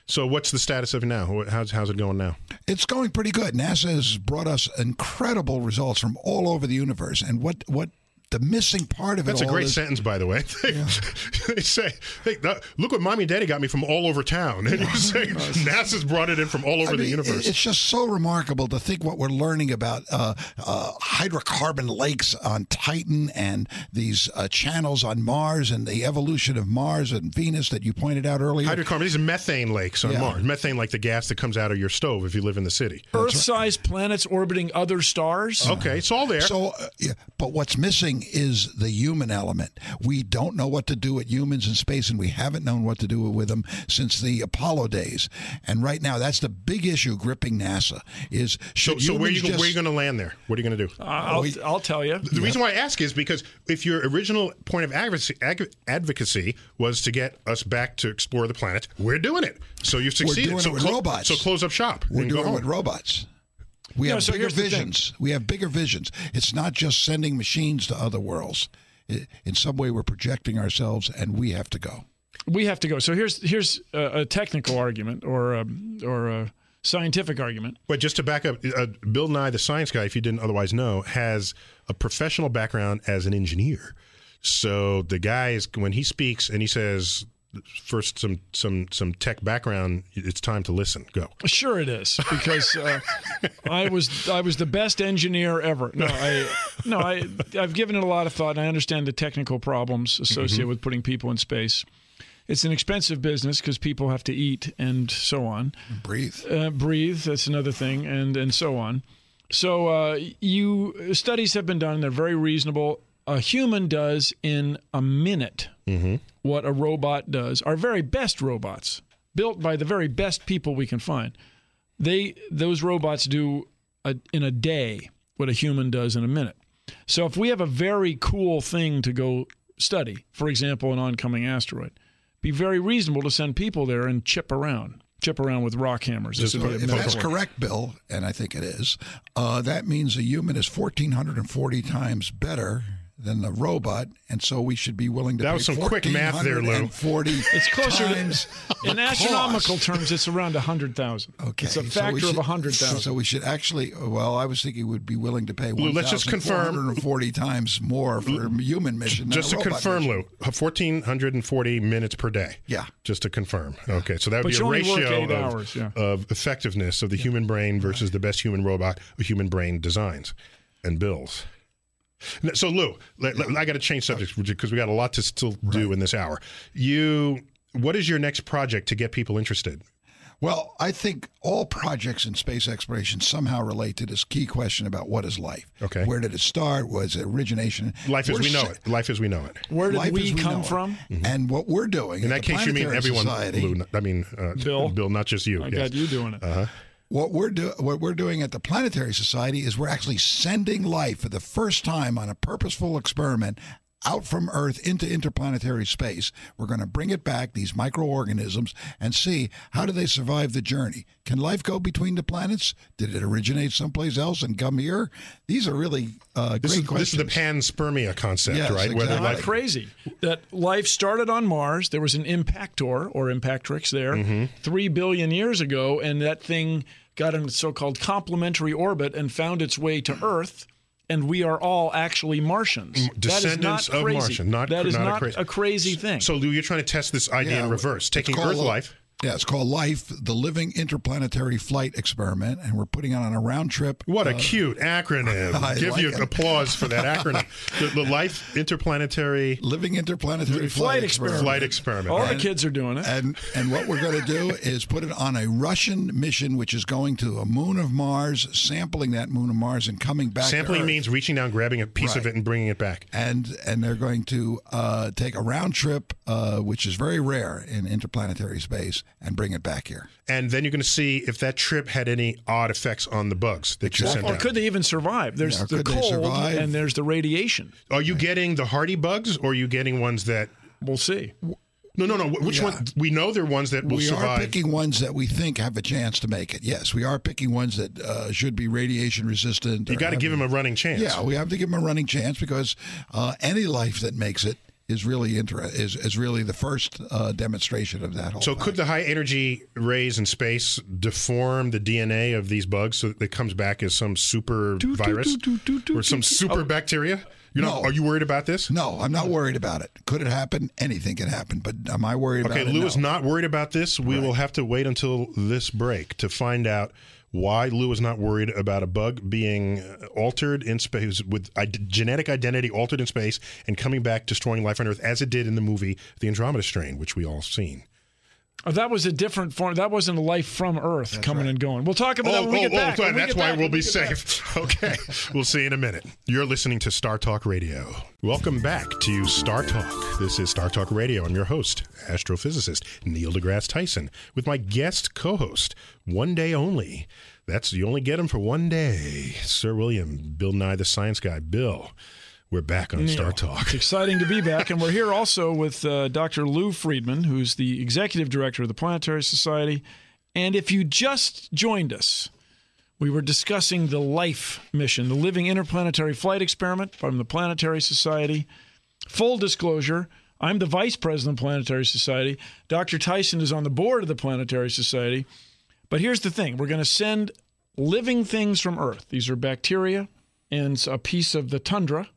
[SPEAKER 4] So what's the status of it now? How's how's it going now?
[SPEAKER 7] It's going pretty good. NASA has brought us incredible results from all over the universe, and what what the missing part of it.
[SPEAKER 4] That's
[SPEAKER 7] a
[SPEAKER 4] great
[SPEAKER 7] is,
[SPEAKER 4] sentence, by the way. they say, hey, that- look what mommy and daddy got me from all over town. And you say, NASA's brought it in from all over
[SPEAKER 7] I
[SPEAKER 4] the universe.
[SPEAKER 7] It's just so remarkable to think what we're learning about uh, uh, hydrocarbon lakes on Titan and these uh, channels on Mars and the evolution of Mars and Venus that you pointed out earlier.
[SPEAKER 4] Hydrocarbon, these are methane lakes on
[SPEAKER 7] Yeah.
[SPEAKER 4] Mars. Methane like the gas that comes out of your stove if you live in the city.
[SPEAKER 5] Earth-sized planets orbiting other stars.
[SPEAKER 4] Okay, it's all there.
[SPEAKER 7] So, uh, yeah, but what's missing is the human element. We don't know what to do with humans in space, and we haven't known what to do with them since the Apollo days. And right now, that's the big issue gripping NASA. Is should
[SPEAKER 4] so where are you
[SPEAKER 7] humans
[SPEAKER 4] where are you going to land there? What are you going to do?
[SPEAKER 5] Uh, I'll, I'll tell you.
[SPEAKER 4] The reason why I ask is because if your original point of advocacy, ag- advocacy was to get us back to explore the planet, we're doing it. So you've succeeded.
[SPEAKER 7] We're doing it
[SPEAKER 4] so
[SPEAKER 7] with robots.
[SPEAKER 4] So close up shop.
[SPEAKER 7] We're doing it
[SPEAKER 4] home.
[SPEAKER 7] with robots. We
[SPEAKER 5] No,
[SPEAKER 7] have
[SPEAKER 5] so
[SPEAKER 7] bigger
[SPEAKER 5] here's
[SPEAKER 7] visions. We have bigger visions. It's not just sending machines to other worlds. In some way, we're projecting ourselves, and we have to go.
[SPEAKER 5] we have to go. So here's here's a, a technical argument or a, or a scientific argument.
[SPEAKER 4] But just to back up, uh, Bill Nye, the science guy, if you didn't otherwise know, has a professional background as an engineer. So the guy is when he speaks and he says first some some some tech background, it's time to listen. Go.
[SPEAKER 5] Sure, it is because uh, I was I was the best engineer ever. No, I no I I've given it a lot of thought, and I understand the technical problems associated
[SPEAKER 4] Mm-hmm.
[SPEAKER 5] with putting people in space. It's an expensive business because people have to eat and so on.
[SPEAKER 7] Breathe.
[SPEAKER 5] uh, breathe. That's another thing, and and so on. So uh, you studies have been done. They're very reasonable. A human does in a minute what a robot does. Our very best robots, built by the very best people we can find, they those robots do a, in a day what a human does in a minute. So if we have a very cool thing to go study, for example, an oncoming asteroid, be very reasonable to send people there and chip around, chip around with rock hammers. This
[SPEAKER 4] Just
[SPEAKER 5] would be a
[SPEAKER 7] If that's correct, Bill, and I think it is, uh, that means a human is 1,440 times better than the robot, and so we should be willing to
[SPEAKER 4] That
[SPEAKER 7] pay
[SPEAKER 4] was some quick math there, Lou.
[SPEAKER 7] 1,440
[SPEAKER 5] It's closer
[SPEAKER 7] times
[SPEAKER 5] to, in astronomical
[SPEAKER 7] cost.
[SPEAKER 5] terms, it's around 100,000.
[SPEAKER 7] Okay,
[SPEAKER 5] It's a
[SPEAKER 7] so we
[SPEAKER 5] factor
[SPEAKER 7] should-
[SPEAKER 5] of 100,000.
[SPEAKER 7] So we should actually. Well, I was thinking we'd be willing to pay
[SPEAKER 4] Lou, let's just confirm-
[SPEAKER 7] 1,440 times more for a human mission. than
[SPEAKER 4] Just
[SPEAKER 7] a
[SPEAKER 4] to
[SPEAKER 7] robot
[SPEAKER 4] confirm,
[SPEAKER 7] mission.
[SPEAKER 4] Lou, 1,440 minutes per day.
[SPEAKER 7] Yeah.
[SPEAKER 4] Just to confirm. Okay, so that would
[SPEAKER 5] But
[SPEAKER 4] be a ratio of,
[SPEAKER 5] hours, yeah.
[SPEAKER 4] of effectiveness of the human brain versus the best human robot a human brain designs and builds. N- So, Lou, let- let- I got to change subjects because we got a lot to still do in this hour. You, what is your next project to get people interested?
[SPEAKER 7] Well, I think all projects in space exploration somehow relate to this key question about what is life.
[SPEAKER 4] Okay.
[SPEAKER 7] Where did it start? Was it origination?
[SPEAKER 4] Life as
[SPEAKER 7] We're
[SPEAKER 4] we know it. Life as we know it.
[SPEAKER 5] Where did
[SPEAKER 7] life
[SPEAKER 5] we
[SPEAKER 7] as we
[SPEAKER 5] come
[SPEAKER 7] know it.
[SPEAKER 5] from?
[SPEAKER 7] And what we're doing
[SPEAKER 4] In that case, you mean everyone,
[SPEAKER 7] Society,
[SPEAKER 4] Lou. I mean, uh,
[SPEAKER 5] Bill?
[SPEAKER 4] Bill, not just you.
[SPEAKER 5] I
[SPEAKER 4] yes.
[SPEAKER 5] got you doing it.
[SPEAKER 7] What we're do what we're doing at the Planetary Society is we're actually sending life for the first time on a purposeful experiment out from Earth into interplanetary space. We're going to bring it back, these microorganisms, and see how do they survive the journey. Can life go between the planets? Did it originate someplace else and come here? These are really uh,
[SPEAKER 4] This
[SPEAKER 7] great
[SPEAKER 4] is, this is the panspermia concept,
[SPEAKER 7] Yes,
[SPEAKER 4] right? Whether
[SPEAKER 7] exactly.
[SPEAKER 5] Not
[SPEAKER 4] life,
[SPEAKER 5] crazy that life started on Mars. There was an impactor or impactrix there
[SPEAKER 4] Mm-hmm.
[SPEAKER 5] three billion years ago, and that thing got in a so-called complementary orbit and found its way to Earth. And we are all actually Martians. that is
[SPEAKER 4] descendants
[SPEAKER 5] not
[SPEAKER 4] of
[SPEAKER 5] crazy.
[SPEAKER 4] Martian, not-
[SPEAKER 5] that is
[SPEAKER 4] not a crazy-
[SPEAKER 5] a crazy thing.
[SPEAKER 4] So, Lou, you're trying to test this idea
[SPEAKER 7] Yeah,
[SPEAKER 4] in reverse, taking
[SPEAKER 7] called
[SPEAKER 4] Earth
[SPEAKER 7] a-
[SPEAKER 4] life.
[SPEAKER 7] Yeah, it's called Life, the Living Interplanetary Flight Experiment, and we're putting it on a round trip.
[SPEAKER 4] What a
[SPEAKER 7] uh,
[SPEAKER 4] cute acronym!
[SPEAKER 7] I
[SPEAKER 4] Give
[SPEAKER 7] like
[SPEAKER 4] you
[SPEAKER 7] it.
[SPEAKER 4] applause for that acronym. the, the Life Interplanetary
[SPEAKER 7] Living Interplanetary
[SPEAKER 5] Flight
[SPEAKER 7] Flight,
[SPEAKER 5] experiment.
[SPEAKER 4] Flight Experiment.
[SPEAKER 5] all
[SPEAKER 4] All
[SPEAKER 5] the kids are doing it.
[SPEAKER 7] And and what we're going to do is put it on a Russian mission, which is going to a moon of Mars, sampling that moon of Mars, and coming back. to
[SPEAKER 4] Sampling
[SPEAKER 7] Earth.
[SPEAKER 4] means reaching down, grabbing a piece of it, and bringing it back.
[SPEAKER 7] and and they're going to uh, take a round trip, uh, which is very rare in interplanetary space, and bring it back here.
[SPEAKER 4] And then you're going to see if that trip had any odd effects on the bugs that you sent
[SPEAKER 5] or
[SPEAKER 4] out.
[SPEAKER 5] could they even survive? There's
[SPEAKER 7] Yeah,
[SPEAKER 5] the
[SPEAKER 7] could they
[SPEAKER 5] cold
[SPEAKER 7] survive?
[SPEAKER 5] and there's the radiation.
[SPEAKER 4] Are you getting the hardy bugs, or are you getting ones that?
[SPEAKER 5] We'll see.
[SPEAKER 4] No, no, no. Which
[SPEAKER 7] Yeah.
[SPEAKER 4] one? We know they're ones that will
[SPEAKER 7] we
[SPEAKER 4] survive.
[SPEAKER 7] are picking ones that we think have a chance to make it. Yes, we are picking ones that uh, should be radiation resistant.
[SPEAKER 4] you got to give them a running chance.
[SPEAKER 7] Yeah, we have to give them a running chance because uh, any life that makes it is really inter- is is really the first uh, demonstration of that whole.
[SPEAKER 4] So
[SPEAKER 7] thing.
[SPEAKER 4] could the high energy rays in space deform the DNA of these bugs so that it comes back as some super virus or some super bacteria? You know,
[SPEAKER 7] No.
[SPEAKER 4] are you worried about this?
[SPEAKER 7] No, I'm not worried about it. Could it happen? Anything can happen. But am I worried
[SPEAKER 4] Okay,
[SPEAKER 7] about it?
[SPEAKER 4] Lou
[SPEAKER 7] No.
[SPEAKER 4] is not worried about this. We will have to wait until this break to find out why Lou is not worried about a bug being uh, altered in space with genetic identity altered in space and coming back destroying life on Earth as it did in the movie The Andromeda Strain, which we all seen.
[SPEAKER 5] Oh, that was a different form. That wasn't a life from Earth coming and going. We'll talk about oh, that
[SPEAKER 4] Oh,
[SPEAKER 5] when we
[SPEAKER 4] oh,
[SPEAKER 5] get oh, back.
[SPEAKER 4] oh,
[SPEAKER 5] we
[SPEAKER 4] that's
[SPEAKER 5] get
[SPEAKER 4] why
[SPEAKER 5] back,
[SPEAKER 4] we'll
[SPEAKER 5] when we
[SPEAKER 4] be safe. Okay, we'll see you in a minute. You're listening to Star Talk Radio. Welcome back to Star Talk. This is Star Talk Radio. I'm your host, astrophysicist Neil deGrasse Tyson, with my guest co-host, one day only. That's you only get him for one day, Sir William, Bill Nye the Science Guy. Bill, we're back on Star Talk.
[SPEAKER 5] It's exciting to be back, and we're here also with uh, Dr. Lou Friedman, who's the executive director of the Planetary Society. And if you just joined us, we were discussing the LIFE mission, the Living Interplanetary Flight Experiment from the Planetary Society. Full disclosure, I'm the vice president of the Planetary Society. Dr. Tyson is on the board of the Planetary Society. But here's the thing we're going to send living things from Earth. These are bacteria and a piece of the tundra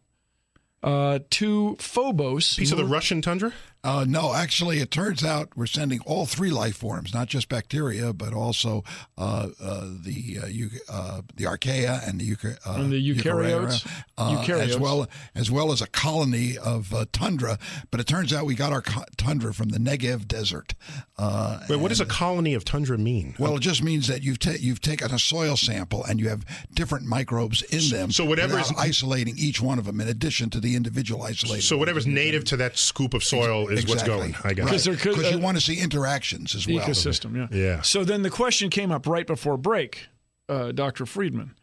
[SPEAKER 5] uh, to Phobos.
[SPEAKER 4] Piece of the Russian tundra.
[SPEAKER 7] Uh, no, actually, it turns out we're sending all three life forms, not just bacteria, but also uh, uh, the uh, uh, the archaea and the, euca- uh,
[SPEAKER 5] And the eukaryotes?
[SPEAKER 7] uh, as well as well as a colony of uh, tundra. But it turns out we got our co- tundra from the Negev desert. Uh,
[SPEAKER 4] Wait, what does a colony of tundra mean?
[SPEAKER 7] well, it just means that you've ta- you've taken a soil sample and you have different microbes in them.
[SPEAKER 4] so whatever is-
[SPEAKER 7] isolating each one of them, in addition to the individual isolated.
[SPEAKER 4] so whatever's native to that scoop of soil is what's going. I got
[SPEAKER 5] Because
[SPEAKER 4] it.
[SPEAKER 5] there could-
[SPEAKER 7] because you
[SPEAKER 5] uh,
[SPEAKER 7] want to see interactions as well.
[SPEAKER 5] ecosystem. Yeah.
[SPEAKER 4] Yeah.
[SPEAKER 5] So then the question came up right before break, uh, Dr. Friedman.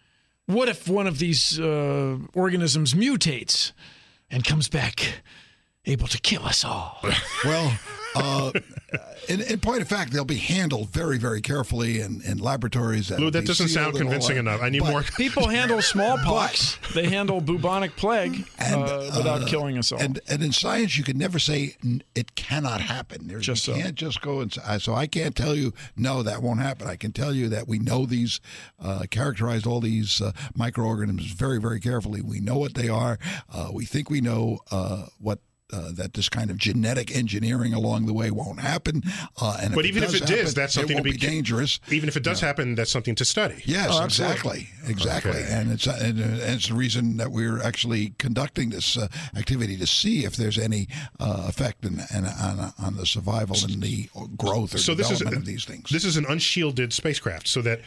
[SPEAKER 5] What if one of these uh, organisms mutates and comes back able to kill us all?
[SPEAKER 7] Well, uh, in, in point of fact, they'll be handled very, very carefully in, in laboratories.
[SPEAKER 4] Lou, that doesn't sound convincing enough. I need
[SPEAKER 7] But-
[SPEAKER 4] more.
[SPEAKER 5] People handle smallpox. they handle bubonic plague uh, without killing us all.
[SPEAKER 7] And and in science, you can never say n- it cannot happen. There's,
[SPEAKER 5] Just
[SPEAKER 7] you
[SPEAKER 5] so.
[SPEAKER 7] can't just go and say, so I can't tell you no, that won't happen. I can tell you that we know these, uh, characterized all these uh, microorganisms very, very carefully. We know what they are. Uh, we think we know uh, what. Uh, that this kind of genetic engineering along the way won't happen, uh, and
[SPEAKER 4] But even if
[SPEAKER 7] does
[SPEAKER 4] it does,
[SPEAKER 7] happen,
[SPEAKER 4] that's something
[SPEAKER 7] it
[SPEAKER 4] to
[SPEAKER 7] won't
[SPEAKER 4] be
[SPEAKER 7] be dangerous.
[SPEAKER 4] Even if it does happen, that's something to study.
[SPEAKER 7] Yes,
[SPEAKER 5] Oh,
[SPEAKER 7] exactly, exactly,
[SPEAKER 4] Okay.
[SPEAKER 7] and it's uh, and uh, it's the reason that we're actually conducting this uh, activity to see if there's any uh, effect in, in, on on the survival and the growth or
[SPEAKER 4] so this is
[SPEAKER 7] development of these things.
[SPEAKER 4] This is an unshielded spacecraft, so that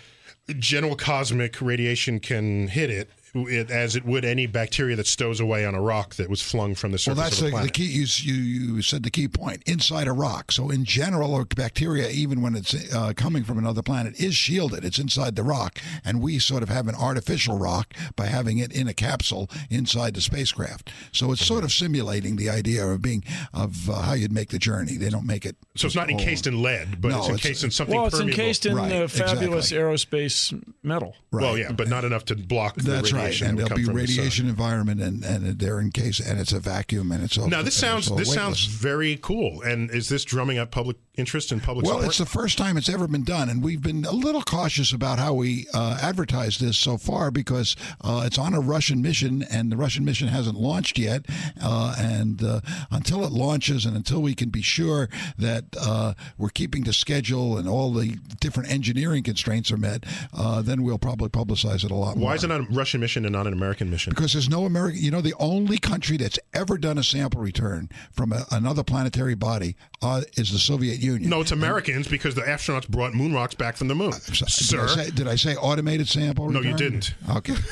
[SPEAKER 4] general cosmic radiation can hit it, it as it would any bacteria that stows away on a rock that was flung from the
[SPEAKER 7] well,
[SPEAKER 4] surface
[SPEAKER 7] that's
[SPEAKER 4] of the
[SPEAKER 7] the, the key. You, you you said the key point inside a rock. So in general, a bacteria, even when it's uh, coming from another planet, is shielded. It's inside the rock, and we sort of have an artificial rock by having it in a capsule inside the spacecraft. So it's sort of simulating the idea of being of uh, how you'd make the journey. They don't make it.
[SPEAKER 4] So it's not
[SPEAKER 7] all-
[SPEAKER 4] encased in lead, but
[SPEAKER 7] No,
[SPEAKER 4] it's
[SPEAKER 7] it's-
[SPEAKER 4] encased in something
[SPEAKER 5] well, it's
[SPEAKER 4] permeable.
[SPEAKER 5] encased in
[SPEAKER 7] Right,
[SPEAKER 5] fabulous
[SPEAKER 7] exactly.
[SPEAKER 5] aerospace metal.
[SPEAKER 4] Well, yeah, but not enough to block the
[SPEAKER 7] That's right,
[SPEAKER 4] radiation.
[SPEAKER 7] and there'll be
[SPEAKER 4] from the
[SPEAKER 7] radiation environment, and, and they're encased, and it's a vacuum, and it's all.
[SPEAKER 4] Now this sounds this sounds very cool. And is this drumming up public interest and public
[SPEAKER 7] Well,
[SPEAKER 4] support?
[SPEAKER 7] it's the first time it's ever been done, and we've been a little cautious about how we uh, advertise this so far because uh, it's on a Russian mission, and the Russian mission hasn't launched yet. Uh, and uh, until it launches, and until we can be sure that uh, we're keeping to schedule and all the different engineering constraints are met, uh, then we'll probably publicize it a lot more.
[SPEAKER 4] Why is it on a Russian mission and not an American mission?
[SPEAKER 7] Because there's no American, you know, the only country that's ever done a sample return from a, another planetary body uh, is the Soviet Union.
[SPEAKER 4] No, it's Americans because the astronauts brought moon rocks back from the moon.
[SPEAKER 7] So-
[SPEAKER 4] Sir,
[SPEAKER 7] Did I, say, did I say automated sample?
[SPEAKER 4] No, you didn't.
[SPEAKER 7] Okay.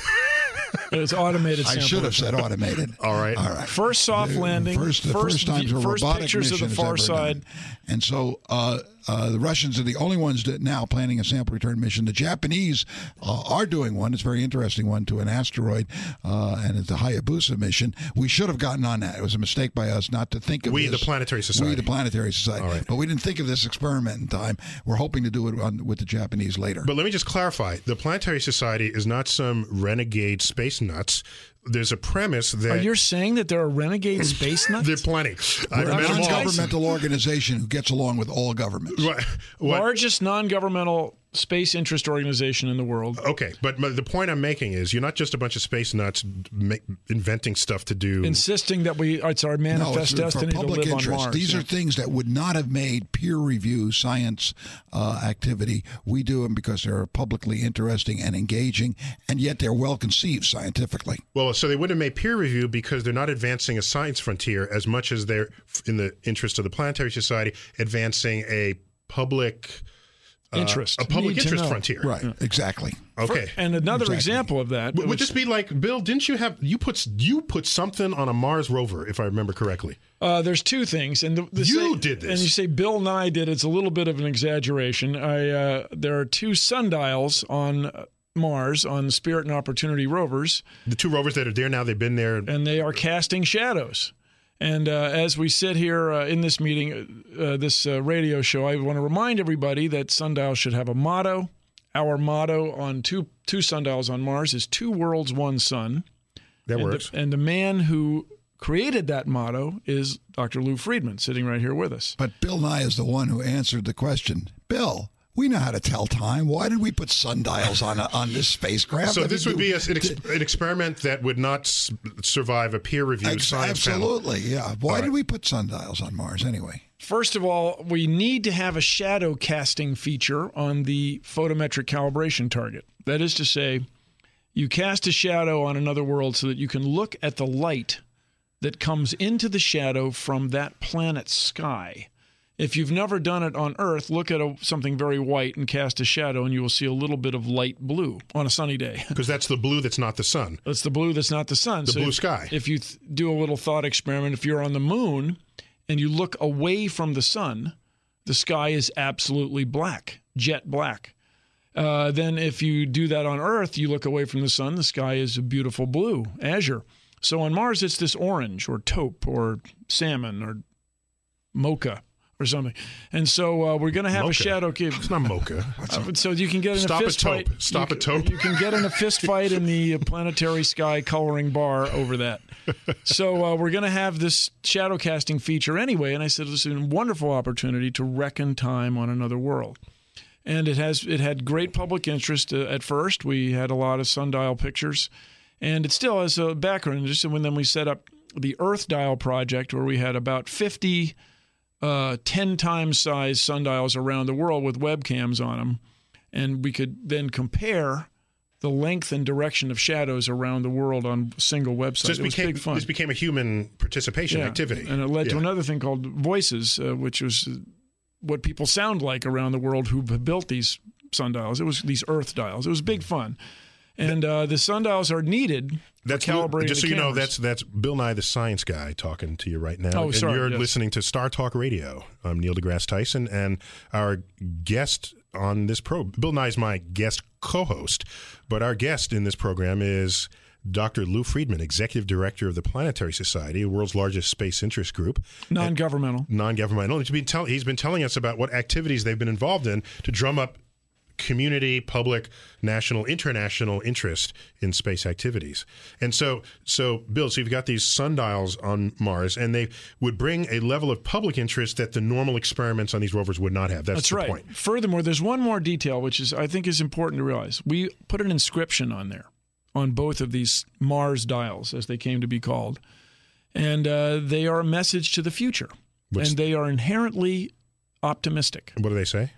[SPEAKER 5] It's automated.
[SPEAKER 7] I should have said automated.
[SPEAKER 4] All right.
[SPEAKER 7] All right.
[SPEAKER 5] First soft landing.
[SPEAKER 7] First, the
[SPEAKER 5] first,
[SPEAKER 7] first, times a
[SPEAKER 5] first
[SPEAKER 7] robotic
[SPEAKER 5] pictures of the far
[SPEAKER 7] ever
[SPEAKER 5] side.
[SPEAKER 7] done. And so uh, uh, the Russians are the only ones that now planning a sample return mission. The Japanese uh, are doing one. It's a very interesting one to an asteroid, uh, and it's a Hayabusa mission. We should have gotten on that. It was a mistake by us not to think of
[SPEAKER 4] We,
[SPEAKER 7] this.
[SPEAKER 4] the Planetary Society.
[SPEAKER 7] We, the Planetary Society.
[SPEAKER 4] Right.
[SPEAKER 7] But we didn't think of this experiment in time. We're hoping to do it on, with the Japanese later.
[SPEAKER 4] But let me just clarify: the Planetary Society is not some renegade space nuts. There's a premise
[SPEAKER 5] Are
[SPEAKER 4] that
[SPEAKER 5] you saying that there are renegade space nuts?
[SPEAKER 4] there are plenty. I've
[SPEAKER 7] We're a
[SPEAKER 4] met them all.
[SPEAKER 7] non-governmental organization who gets along with all governments.
[SPEAKER 4] What- what-
[SPEAKER 5] Largest non-governmental space interest organization in the world.
[SPEAKER 4] Okay, but the point I'm making is you're not just a bunch of space nuts ma- inventing stuff to do.
[SPEAKER 5] Insisting that we it's our manifest
[SPEAKER 7] no, it's
[SPEAKER 5] destiny
[SPEAKER 7] for
[SPEAKER 5] to
[SPEAKER 7] public
[SPEAKER 5] live
[SPEAKER 7] interest.
[SPEAKER 5] on Mars.
[SPEAKER 7] These
[SPEAKER 5] Yeah.
[SPEAKER 7] are things that would not have made peer review science uh, activity. We do them because they're publicly interesting and engaging, and yet they're well conceived scientifically.
[SPEAKER 4] well, so they wouldn't have made peer review because they're not advancing a science frontier as much as they're, in the interest of the Planetary Society, advancing a public uh,
[SPEAKER 5] Interest.
[SPEAKER 4] a public interest
[SPEAKER 5] know.
[SPEAKER 4] frontier.
[SPEAKER 7] Right. Exactly.
[SPEAKER 4] Okay.
[SPEAKER 5] And another
[SPEAKER 7] Exactly.
[SPEAKER 5] example of that.
[SPEAKER 4] would, would
[SPEAKER 5] was-
[SPEAKER 4] this be like Bill? Didn't you have you put you put something on a Mars rover, if I remember correctly?
[SPEAKER 5] Uh, there's two things, and the, the
[SPEAKER 4] You
[SPEAKER 5] say-
[SPEAKER 4] did this.
[SPEAKER 5] and you say Bill Nye did. It's a little bit of an exaggeration. I uh, there are two sundials on Mars on Spirit and Opportunity rovers,
[SPEAKER 4] The two rovers that are there now, they've been there.
[SPEAKER 5] and they are casting shadows. And uh, as we sit here uh, in this meeting, uh, this uh, radio show, I want to remind everybody that sundials should have a motto. Our motto on two two sundials on Mars is two worlds, one sun.
[SPEAKER 4] That
[SPEAKER 5] and
[SPEAKER 4] works.
[SPEAKER 5] The, and the man who created that motto is Dr. Lou Friedman, sitting right here with us.
[SPEAKER 7] But Bill Nye is the one who answered the question. Bill, We know how to tell time. Why did we put sundials on a, on this spacecraft?
[SPEAKER 4] So
[SPEAKER 7] I
[SPEAKER 4] this
[SPEAKER 7] mean,
[SPEAKER 4] would be a, an, ex, an experiment that would not s- survive a peer review
[SPEAKER 7] Ex-
[SPEAKER 4] science panel.
[SPEAKER 7] absolutely, yeah. Why did we put sundials on Mars anyway?
[SPEAKER 5] First of all, we need to have a shadow casting feature on the photometric calibration target. That is to say, you cast a shadow on another world so that you can look at the light that comes into the shadow from that planet's sky. If you've never done it on Earth, look at a, something very white and cast a shadow, and you will see a little bit of light blue on a sunny day.
[SPEAKER 4] Because that's the blue that's not the sun.
[SPEAKER 5] That's the blue that's not the sun.
[SPEAKER 4] The blue
[SPEAKER 5] if,
[SPEAKER 4] sky.
[SPEAKER 5] If you th- do a little thought experiment, if you're on the moon and you look away from the sun, the sky is absolutely black, jet black. Uh, then if you do that on Earth, you look away from the sun, the sky is a beautiful blue, azure. So on Mars, it's this orange or taupe or salmon or mocha or something. And so uh, we're going to have
[SPEAKER 4] Mocha.
[SPEAKER 5] a shadow cave.
[SPEAKER 4] It's not mocha.
[SPEAKER 5] Uh, so you can get in
[SPEAKER 4] Stop
[SPEAKER 5] a
[SPEAKER 4] a
[SPEAKER 5] fist
[SPEAKER 4] taupe.
[SPEAKER 5] fight.
[SPEAKER 4] Stop
[SPEAKER 5] you
[SPEAKER 4] a taupe.
[SPEAKER 5] You can get in a fist fight in the planetary sky coloring bar over that. So uh, we're going to have this shadow casting feature anyway. And I said this is a wonderful opportunity to reckon time on another world. And it has it had great public interest uh, at first. We had a lot of sundial pictures, and it still has a background. Just when then we set up the Earth Dial project, where we had about fifty uh, 10 times size sundials around the world with webcams on them. And we could then compare the length and direction of shadows around the world on single
[SPEAKER 4] websites. This
[SPEAKER 5] it was
[SPEAKER 4] became
[SPEAKER 5] big fun.
[SPEAKER 4] this became a human participation
[SPEAKER 5] Yeah.
[SPEAKER 4] activity,
[SPEAKER 5] And it led to another thing called Voices, uh, which was what people sound like around the world who have built these sundials. It was these Earth dials. It was big fun. And uh, the sundials are needed
[SPEAKER 4] That's
[SPEAKER 5] for calibrating
[SPEAKER 4] just so you know. That's that's Bill Nye, the science guy, talking to you right now.
[SPEAKER 5] Oh,
[SPEAKER 4] and
[SPEAKER 5] sorry,
[SPEAKER 4] you're
[SPEAKER 5] yes.
[SPEAKER 4] listening to Star Talk Radio. I'm Neil deGrasse Tyson, and our guest on this pro, Bill Nye is my guest co-host, but our guest in this program is. Dr. Lou Friedman, Executive Director of the Planetary Society, the world's largest space interest group,
[SPEAKER 5] non-governmental.
[SPEAKER 4] non-governmental. He's been, tell, he's been telling us about what activities they've been involved in to drum up community, public, national, international interest in space activities. And so, so Bill, so you've got these sundials on Mars, and they would bring a level of public interest that the normal experiments on these rovers would not have. That's,
[SPEAKER 5] That's
[SPEAKER 4] the
[SPEAKER 5] right.
[SPEAKER 4] point.
[SPEAKER 5] Furthermore, there's one more detail which is I think is important to realize. We put an inscription on there on both of these Mars dials, as they came to be called, and uh, they are a message to the future,
[SPEAKER 4] What's-
[SPEAKER 5] and they are inherently optimistic.
[SPEAKER 4] What do they say?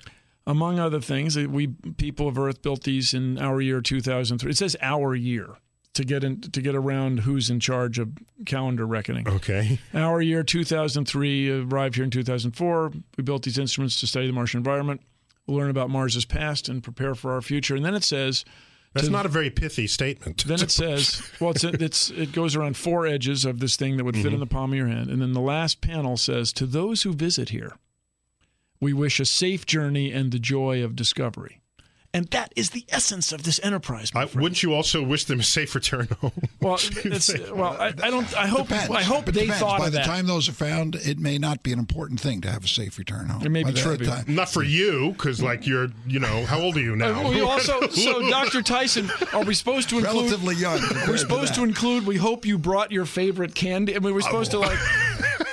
[SPEAKER 5] Among other things, we people of Earth built these in our year 2003. It says our year to get in to get around who's in charge of calendar reckoning.
[SPEAKER 4] Okay.
[SPEAKER 5] Our year 2003 uh, arrived here in 2004. We built these instruments to study the Martian environment. Learn about Mars's past and prepare for our future. And then it says,
[SPEAKER 4] That's
[SPEAKER 5] to-
[SPEAKER 4] not a very pithy statement.
[SPEAKER 5] then it says, well, it's, it's it goes around four edges of this thing that would fit in the palm of your hand, and then the last panel says, to those who visit here, we wish a safe journey and the joy of discovery. And that is the essence of this enterprise. my
[SPEAKER 4] I, wouldn't you also wish them a safe return home?
[SPEAKER 5] well, it's, well, I, I don't. I hope.
[SPEAKER 7] Depends.
[SPEAKER 5] I hope they
[SPEAKER 7] depends.
[SPEAKER 5] thought
[SPEAKER 7] By
[SPEAKER 5] of
[SPEAKER 7] the
[SPEAKER 5] that.
[SPEAKER 7] time those are found, it may not be an important thing to have a safe return home.
[SPEAKER 5] It may
[SPEAKER 7] By
[SPEAKER 5] be
[SPEAKER 7] that
[SPEAKER 5] trivial.
[SPEAKER 7] time-
[SPEAKER 4] not for you, because like you're, you know, how old are you now?
[SPEAKER 5] Uh, we also, so Dr. Tyson, are we supposed to include?
[SPEAKER 7] Relatively young.
[SPEAKER 5] We're supposed to
[SPEAKER 7] that.
[SPEAKER 5] include. We hope you brought your favorite candy. I mean, we're supposed to like.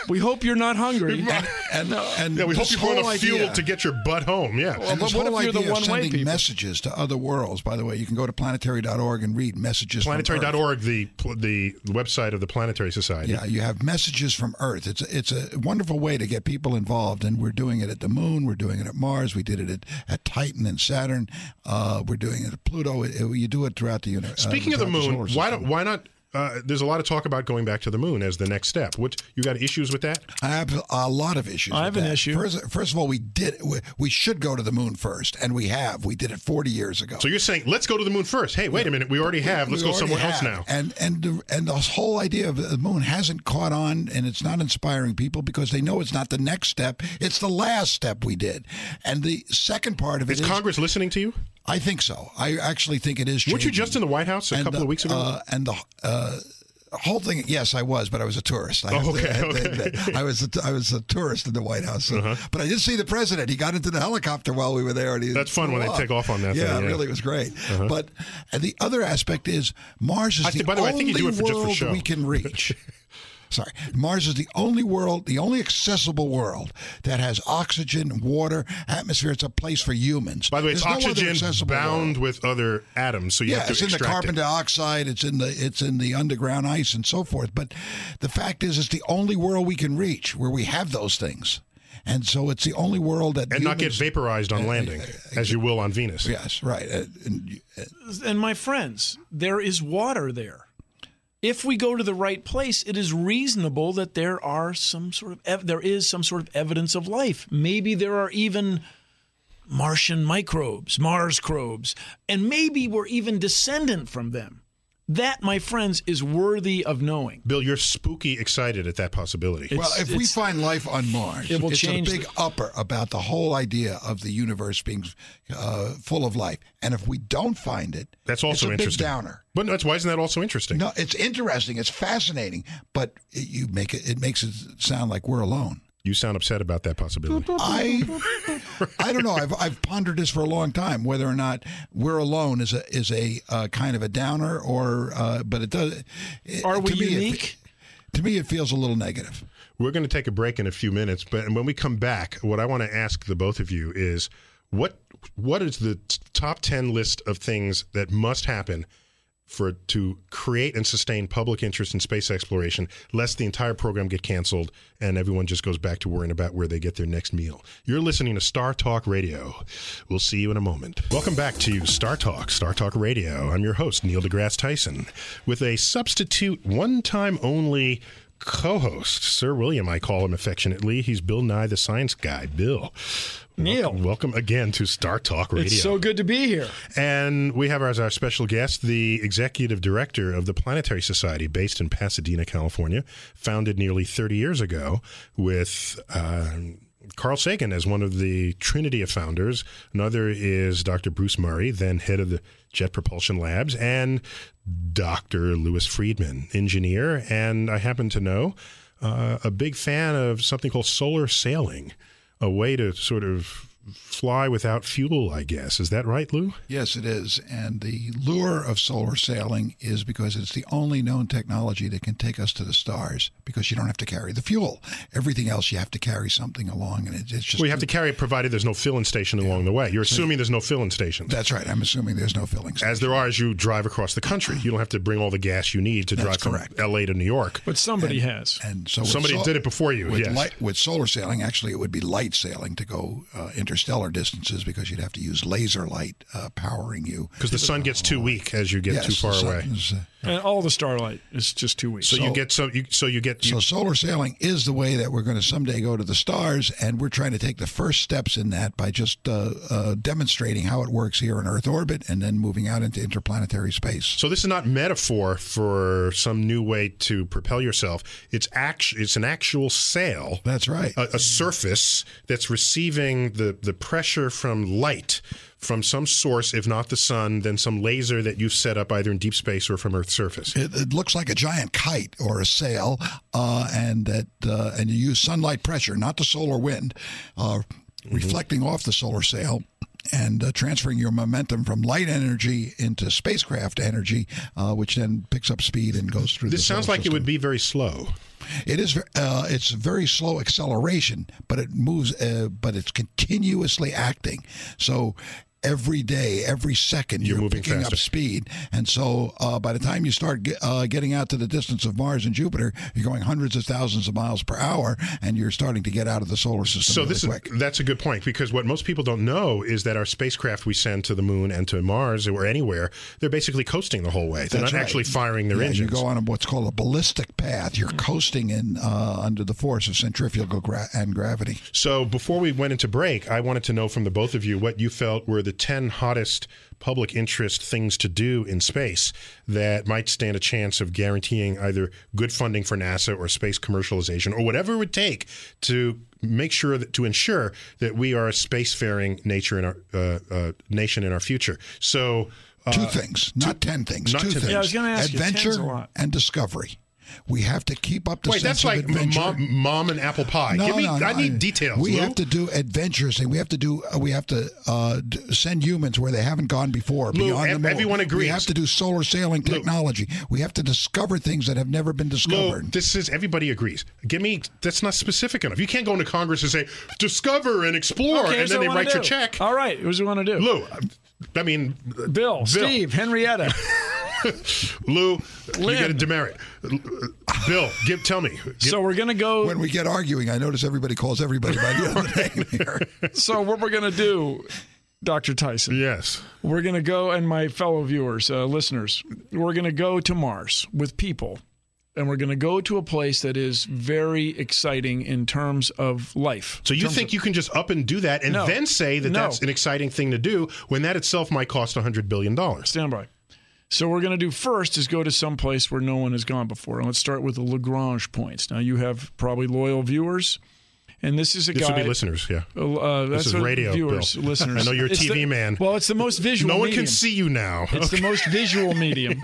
[SPEAKER 5] We hope you're not hungry.
[SPEAKER 7] And, and
[SPEAKER 4] yeah, we hope you brought
[SPEAKER 7] whole
[SPEAKER 4] enough fuel to get your butt home. Yeah.
[SPEAKER 5] Well,
[SPEAKER 7] And
[SPEAKER 5] but
[SPEAKER 7] this
[SPEAKER 5] what
[SPEAKER 7] whole
[SPEAKER 5] if you're the
[SPEAKER 7] idea of
[SPEAKER 5] one-way
[SPEAKER 7] sending
[SPEAKER 5] people?
[SPEAKER 7] messages to other worlds, by the way, you can go to planetary.org and read messages from Earth.
[SPEAKER 4] Planetary.org, the the website of the Planetary Society.
[SPEAKER 7] Yeah, you have messages from Earth. It's it's a wonderful way to get people involved, and we're doing it at the Moon. We're doing it at Mars. We did it at, at Titan and Saturn. Uh, we're doing it at Pluto. It- it- you do it throughout the universe.
[SPEAKER 4] Speaking of the moon, why don't why not? Uh, there's a lot of talk about going back to the moon as the next step. What you got issues with that?
[SPEAKER 7] I have a lot of issues.
[SPEAKER 5] I
[SPEAKER 7] with
[SPEAKER 5] have an
[SPEAKER 7] that.
[SPEAKER 5] issue.
[SPEAKER 7] First, first of all, we did. We, we should go to the moon first, and we have. We did it 40 years ago.
[SPEAKER 4] So you're saying let's go to the moon first? Hey, wait a minute, we already have. Let's go
[SPEAKER 7] already
[SPEAKER 4] somewhere else now.
[SPEAKER 7] And and the, and the whole idea of the moon hasn't caught on, and it's not inspiring people because they know it's not the next step; it's the last step we did. And the second part of it
[SPEAKER 4] Is
[SPEAKER 7] is,
[SPEAKER 4] Congress listening to you?
[SPEAKER 7] I think so. I actually think it is.
[SPEAKER 4] Weren't you just in the White House a
[SPEAKER 7] And
[SPEAKER 4] couple
[SPEAKER 7] the-
[SPEAKER 4] of weeks ago?
[SPEAKER 7] Uh, and the. Uh, Whole thing, yes, I was, but I was a tourist. I, to-
[SPEAKER 4] okay,
[SPEAKER 7] I,
[SPEAKER 4] okay.
[SPEAKER 7] I was a, I was a tourist in the White House, so- but I did see the president. He got into the helicopter while we were there. And he
[SPEAKER 4] Uh-huh. That's fun when
[SPEAKER 7] flew
[SPEAKER 4] they take off on that
[SPEAKER 7] Yeah,
[SPEAKER 4] thing,
[SPEAKER 7] it really was great. But and the other aspect is Mars is
[SPEAKER 4] I
[SPEAKER 7] the
[SPEAKER 4] by the way, I
[SPEAKER 7] only
[SPEAKER 4] think you do it for- just for
[SPEAKER 7] world
[SPEAKER 4] show.
[SPEAKER 7] we can reach. Sorry, Mars is the only world, the only accessible world that has oxygen, water, atmosphere. It's a place for humans.
[SPEAKER 4] By the way, it's
[SPEAKER 7] There's no
[SPEAKER 4] oxygen
[SPEAKER 7] accessible
[SPEAKER 4] bound
[SPEAKER 7] world.
[SPEAKER 4] with other atoms, so you
[SPEAKER 7] yeah,
[SPEAKER 4] have to
[SPEAKER 7] it's in the carbon
[SPEAKER 4] it.
[SPEAKER 7] dioxide. It's in the it's in the underground ice and so forth. But the fact is, it's the only world we can reach where we have those things, and so it's the only world that
[SPEAKER 4] and not get vaporized on landing, as you will on Venus.
[SPEAKER 7] Yes, right. Uh, and-
[SPEAKER 5] And my friends, there is water there. If we go to the right place, it is reasonable that there are some sort of ev- there is some sort of evidence of life. Maybe there are even Martian microbes, Mars probes, and maybe we're even descendant from them. That, my friends, is worthy of knowing.
[SPEAKER 4] Bill, you're spooky excited at that possibility.
[SPEAKER 7] well, if we find life on Mars,
[SPEAKER 5] it will
[SPEAKER 7] it's
[SPEAKER 5] change
[SPEAKER 7] a big upper about the whole idea of the universe being uh, full of life. And if we don't find it,
[SPEAKER 4] That's also
[SPEAKER 7] it's a
[SPEAKER 4] interesting.
[SPEAKER 7] Big downer.
[SPEAKER 4] But that's why isn't that also interesting?
[SPEAKER 7] No, it's interesting. It's fascinating, but it, you make it. It makes it sound like we're alone.
[SPEAKER 4] You sound upset about that possibility.
[SPEAKER 7] I, I don't know. I've I've pondered this for a long time whether or not we're alone is a is a uh, kind of a downer or uh, but it does. It,
[SPEAKER 5] Are we
[SPEAKER 7] to me, it-
[SPEAKER 5] unique?
[SPEAKER 7] to me, it feels a little negative.
[SPEAKER 4] We're going to take a break in a few minutes, but when we come back, what I want to ask the both of you is what what is the t- top 10 list of things that must happen for to create and sustain public interest in space exploration lest the entire program get canceled and everyone just goes back to worrying about where they get their next meal. You're listening to Star Talk Radio. We'll see you in a moment. Welcome back to Star Talk, Star Talk Radio. I'm your host Neil deGrasse Tyson with a substitute one-time only co-host, Sir William, I call him affectionately. He's Bill Nye, the science guy. Bill,
[SPEAKER 5] Neil.
[SPEAKER 4] welcome, welcome again to Star Talk Radio.
[SPEAKER 5] It's so good to be here.
[SPEAKER 4] And we have as our special guest the executive director of the Planetary Society, based in Pasadena, California, founded nearly 30 years ago with. Uh, Carl Sagan as one of the trinity of founders. Another is Dr. Bruce Murray, then head of the Jet Propulsion Labs, and Dr. Lewis Friedman, engineer. And I happen to know uh, a big fan of something called solar sailing, a way to sort of fly without fuel, I guess. Is that right, Lou?
[SPEAKER 7] Yes, it is. And the lure of solar sailing is because it's the only known technology that can take us to the stars because you don't have to carry the fuel. Everything else, you have to carry something along, and it, it's just.
[SPEAKER 4] Well, you have to carry it provided there's no filling station along the way. You're assuming there's no filling stations.
[SPEAKER 7] That's right. I'm assuming there's no filling.
[SPEAKER 4] as there are as you drive across the country. You don't have to bring all the gas you need to drive
[SPEAKER 7] correct.
[SPEAKER 4] from LA to New York.
[SPEAKER 5] But somebody has.
[SPEAKER 7] And so
[SPEAKER 4] Somebody
[SPEAKER 7] sol-
[SPEAKER 4] did it before you,
[SPEAKER 7] With,
[SPEAKER 4] yes.
[SPEAKER 7] light, with solar sailing, actually, it would be light sailing to go uh, interstellar distances because you'd have to use laser light uh, powering you.
[SPEAKER 4] Because the sun gets too weak as you get
[SPEAKER 7] Yes,
[SPEAKER 4] too far away.
[SPEAKER 7] is, uh,
[SPEAKER 5] And all the starlight is just two weeks.
[SPEAKER 4] So, you get so you so you get you,
[SPEAKER 7] So solar sailing is the way that we're going to someday go to the stars, and we're trying to take the first steps in that by just uh, uh, demonstrating how it works here in Earth orbit, and then moving out into interplanetary space.
[SPEAKER 4] So this is not metaphor for some new way to propel yourself. It's act, It's an actual sail.
[SPEAKER 7] That's right.
[SPEAKER 4] A, a surface that's receiving the the pressure from light from some source, if not the sun, then some laser that you've set up either in deep space or from Earth's surface.
[SPEAKER 7] It, it looks like a giant kite or a sail, uh, and that uh, and you use sunlight pressure, not the solar wind, uh, reflecting off the solar sail. And uh, transferring your momentum from light energy into spacecraft energy, uh, which then picks up speed and goes through.
[SPEAKER 4] This sounds like it would be very slow.
[SPEAKER 7] It is. Uh, it's very slow acceleration, but it moves. Uh, but it's continuously acting. So every day, every second,
[SPEAKER 4] You're
[SPEAKER 7] you're, picking
[SPEAKER 4] faster.
[SPEAKER 7] up speed. And so uh, by the time you start uh, getting out to the distance of Mars and Jupiter, you're going hundreds of thousands of miles per hour, and you're starting to get out of the solar system
[SPEAKER 4] So
[SPEAKER 7] really
[SPEAKER 4] this
[SPEAKER 7] quick.
[SPEAKER 4] is that's a good point because what most people don't know is that our spacecraft we send to the moon and to Mars or anywhere, they're basically coasting the whole way. They're
[SPEAKER 7] That's
[SPEAKER 4] not
[SPEAKER 7] right.
[SPEAKER 4] actually firing their
[SPEAKER 7] Yeah,
[SPEAKER 4] engines.
[SPEAKER 7] You go on what's called a ballistic path. You're coasting in uh, under the force of centrifugal gra- and gravity.
[SPEAKER 4] So before we went into break, I wanted to know from the both of you what you felt were the 10 hottest public interest things to do in space that might stand a chance of guaranteeing either good funding for NASA or space commercialization or whatever it would take to make sure that to ensure that we are a spacefaring nature in our uh, uh, nation in our future. So uh,
[SPEAKER 7] Two things, not ten things.
[SPEAKER 4] not
[SPEAKER 7] two
[SPEAKER 4] ten-
[SPEAKER 7] things.
[SPEAKER 4] Yeah, I
[SPEAKER 5] was gonna ask
[SPEAKER 7] Adventure
[SPEAKER 5] 10's
[SPEAKER 7] and discovery. We have to keep up the
[SPEAKER 4] Wait,
[SPEAKER 7] sense
[SPEAKER 4] that's
[SPEAKER 7] of
[SPEAKER 4] like
[SPEAKER 7] adventure.
[SPEAKER 4] mom, mom and apple pie.
[SPEAKER 7] No,
[SPEAKER 4] Give me,
[SPEAKER 7] no, no.
[SPEAKER 4] I need details.
[SPEAKER 7] We
[SPEAKER 4] Lou.
[SPEAKER 7] have to do adventures, and we have to do. Uh, we have to uh, send humans where they haven't gone before.
[SPEAKER 4] Lou,
[SPEAKER 7] beyond
[SPEAKER 4] ev-
[SPEAKER 7] the moon.
[SPEAKER 4] everyone agrees.
[SPEAKER 7] We have to do solar sailing technology. We have to discover things that have never been
[SPEAKER 4] Lou,
[SPEAKER 7] discovered.
[SPEAKER 4] this is everybody agrees. Give me that's not specific enough. You can't go into Congress and say discover and explore,
[SPEAKER 5] Okay,
[SPEAKER 4] and then they
[SPEAKER 5] I wanna
[SPEAKER 4] write your check.
[SPEAKER 5] All right, what do we want to do.
[SPEAKER 4] Lou, I mean,
[SPEAKER 5] Bill, Steve, Henrietta.
[SPEAKER 4] Lou, you
[SPEAKER 5] Lynn.
[SPEAKER 4] get a demerit. Bill, give tell me. Give-
[SPEAKER 5] so we're gonna go.
[SPEAKER 7] when we get arguing, I notice everybody calls everybody by the other name here.
[SPEAKER 5] so what we're gonna do, Doctor Tyson?
[SPEAKER 4] yes.
[SPEAKER 5] We're gonna go, and my fellow viewers, uh, listeners, we're gonna go to Mars with people, and we're gonna go to a place that is very exciting in terms of life.
[SPEAKER 4] So you think you can just up and do that and
[SPEAKER 5] No.
[SPEAKER 4] then say that
[SPEAKER 5] No.
[SPEAKER 4] that's an exciting thing to do when that itself might cost $100 billion?
[SPEAKER 5] stand by? So we're going to do first is go to some place where no one has gone before, and let's start with the Lagrange points. Now you have probably loyal viewers, and this is a
[SPEAKER 4] This
[SPEAKER 5] guy.
[SPEAKER 4] would be listeners, yeah.
[SPEAKER 5] Uh, that's
[SPEAKER 4] is radio,
[SPEAKER 5] viewers,
[SPEAKER 4] Bill.
[SPEAKER 5] listeners.
[SPEAKER 4] I know you're a TV
[SPEAKER 5] the-
[SPEAKER 4] man.
[SPEAKER 5] Well, it's the most visual. Medium.
[SPEAKER 4] No one
[SPEAKER 5] medium.
[SPEAKER 4] can see you now.
[SPEAKER 5] It's
[SPEAKER 4] Okay.
[SPEAKER 5] the most visual medium.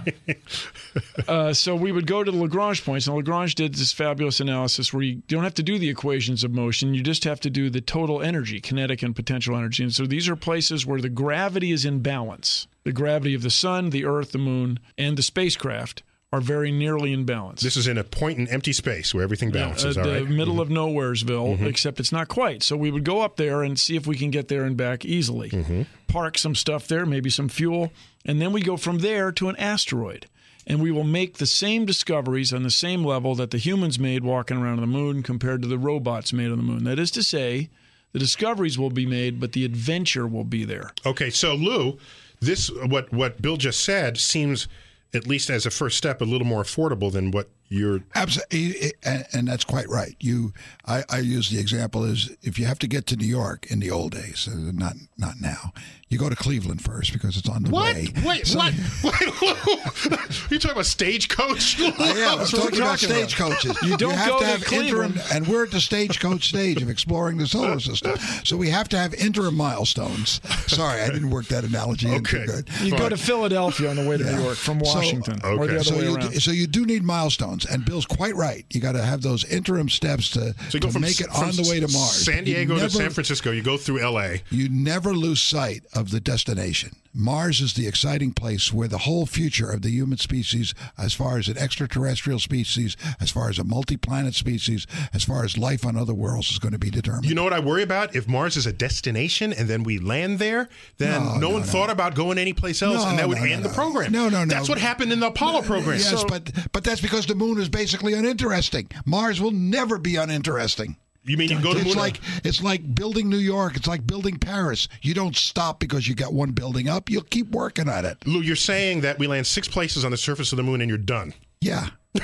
[SPEAKER 5] uh, so we would go to the Lagrange points, and Lagrange did this fabulous analysis where you don't have to do the equations of motion; you just have to do the total energy, kinetic and potential energy. And so these are places where the gravity is in balance. The gravity of the sun, the Earth, the Moon, and the spacecraft are very nearly in balance.
[SPEAKER 4] This is in a point in empty space where everything balances,
[SPEAKER 5] uh,
[SPEAKER 4] all
[SPEAKER 5] the
[SPEAKER 4] right? Mm-hmm.
[SPEAKER 5] middle of nowheresville, except it's not quite. So we would go up there and see if we can get there and back easily.
[SPEAKER 4] Mm-hmm.
[SPEAKER 5] Park some stuff there, maybe some fuel, and then we go from there to an asteroid. And we will make the same discoveries on the same level that the humans made walking around on the moon compared to the robots made on the moon. That is to say, the discoveries will be made, but the adventure will be there.
[SPEAKER 4] Okay, so Lou, this what what Bill just said seems at least as a first step a little more affordable than what you're
[SPEAKER 7] Absolutely, and, and that's quite right. You, I, I use the example is if you have to get to New York in the old days, uh, not not now. You go to Cleveland first because it's on the
[SPEAKER 4] What?
[SPEAKER 7] way.
[SPEAKER 4] Wait,
[SPEAKER 7] So-
[SPEAKER 4] what? Wait, you talking about stagecoach?
[SPEAKER 7] I am. I'm talking about stagecoaches.
[SPEAKER 5] You don't
[SPEAKER 7] have
[SPEAKER 5] go
[SPEAKER 7] to
[SPEAKER 5] to
[SPEAKER 7] have interim,
[SPEAKER 5] Cleveland.
[SPEAKER 7] and we're at the stagecoach stage of exploring the solar system. So we have to have interim milestones. Sorry, I didn't work that analogy in too
[SPEAKER 4] Okay.
[SPEAKER 7] good.
[SPEAKER 5] You go to Philadelphia on the way to New York from
[SPEAKER 7] So-
[SPEAKER 5] Washington, or the other
[SPEAKER 7] So
[SPEAKER 5] way
[SPEAKER 7] you,
[SPEAKER 5] around.
[SPEAKER 7] so you do need milestones, and Bill's quite right. You got to have those interim steps to,
[SPEAKER 4] So
[SPEAKER 7] to make it on the way to Mars.
[SPEAKER 4] San Diego to San Francisco. You go through L.A.
[SPEAKER 7] you never lose sight of the destination. Mars is the exciting place where the whole future of the human species, as far as an extraterrestrial species, as far as a multi planet species, as far as life on other worlds, is going to be determined.
[SPEAKER 4] You know what I worry about? If Mars is a destination and then we land there, then no,
[SPEAKER 7] No, no,
[SPEAKER 4] one
[SPEAKER 7] no.
[SPEAKER 4] thought about going anyplace else, and that would end the program.
[SPEAKER 7] No, no, no.
[SPEAKER 4] That's what happened in the Apollo program.
[SPEAKER 7] Yes,
[SPEAKER 4] So-
[SPEAKER 7] but but that's because the moon is basically uninteresting. Mars will never be uninteresting.
[SPEAKER 4] You mean you go to
[SPEAKER 7] it's
[SPEAKER 4] moon?
[SPEAKER 7] like it's like building New York. It's like building Paris. You don't stop because you got one building up. You'll keep working at it.
[SPEAKER 4] Lou, you're saying that we land six places on the surface of the moon and you're done.
[SPEAKER 7] Yeah.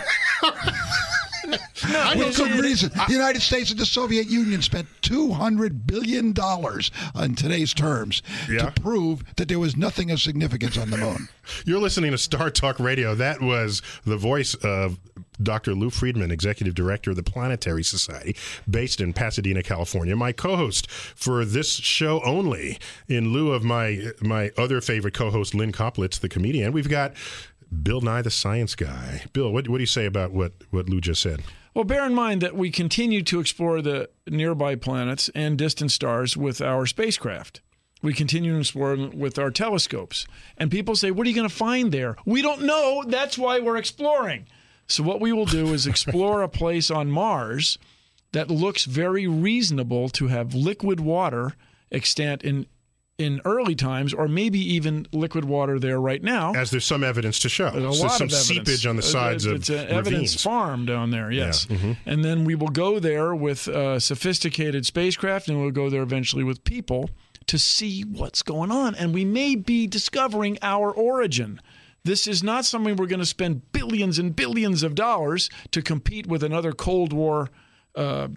[SPEAKER 4] Know
[SPEAKER 7] With good reason. The United States and the Soviet Union spent $200 billion in today's terms
[SPEAKER 4] Yeah.
[SPEAKER 7] to prove that there was nothing of significance on the moon.
[SPEAKER 4] You're listening to Star Talk Radio. That was the voice of Dr. Lou Friedman, Executive Director of the Planetary Society, based in Pasadena, California. My co-host for this show only, in lieu of my my other favorite co-host, Lynn Koplitz, the comedian. We've got Bill Nye, the science guy. Bill, what, what do you say about what, what Lou just said?
[SPEAKER 5] Well, bear in mind that we continue to explore the nearby planets and distant stars with our spacecraft. We continue to explore with our telescopes. And people say, What are you going to find there? We don't know. That's why we're exploring. So, what we will do is explore a place on Mars that looks very reasonable to have liquid water extant in. In early times, or maybe even liquid water there right now.
[SPEAKER 4] As there's some evidence to show.
[SPEAKER 5] There's a
[SPEAKER 4] So
[SPEAKER 5] lot
[SPEAKER 4] some
[SPEAKER 5] of evidence.
[SPEAKER 4] seepage on the
[SPEAKER 5] Uh,
[SPEAKER 4] sides
[SPEAKER 5] it's
[SPEAKER 4] of
[SPEAKER 5] an evidence
[SPEAKER 4] ravines.
[SPEAKER 5] farm down there. Yes,
[SPEAKER 4] mm-hmm.
[SPEAKER 5] and then we will go there with a sophisticated spacecraft, and we'll go there eventually with people to see what's going on, and we may be discovering our origin. This is not something we're going to spend billions and billions of dollars to compete with another Cold War. Uh,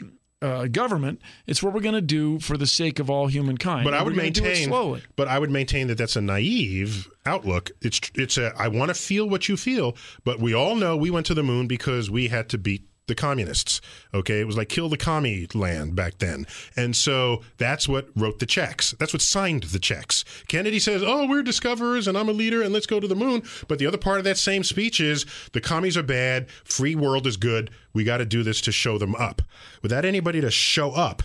[SPEAKER 5] uh, government. It's what we're going to do for the sake of all humankind.
[SPEAKER 4] But I would
[SPEAKER 5] we're gonna do it
[SPEAKER 4] maintain,
[SPEAKER 5] slowly.
[SPEAKER 4] but I would maintain that that's a naive outlook. It's it's a I want to feel what you feel, but we all know we went to the moon because we had to beat the communists. Okay, it was like kill the commie land back then, and so that's what wrote the checks. That's what signed the checks. Kennedy says, "Oh, we're discoverers, and I'm a leader, and let's go to the moon." But the other part of that same speech is the commies are bad, free world is good. We got to do this to show them up. Without anybody to show up,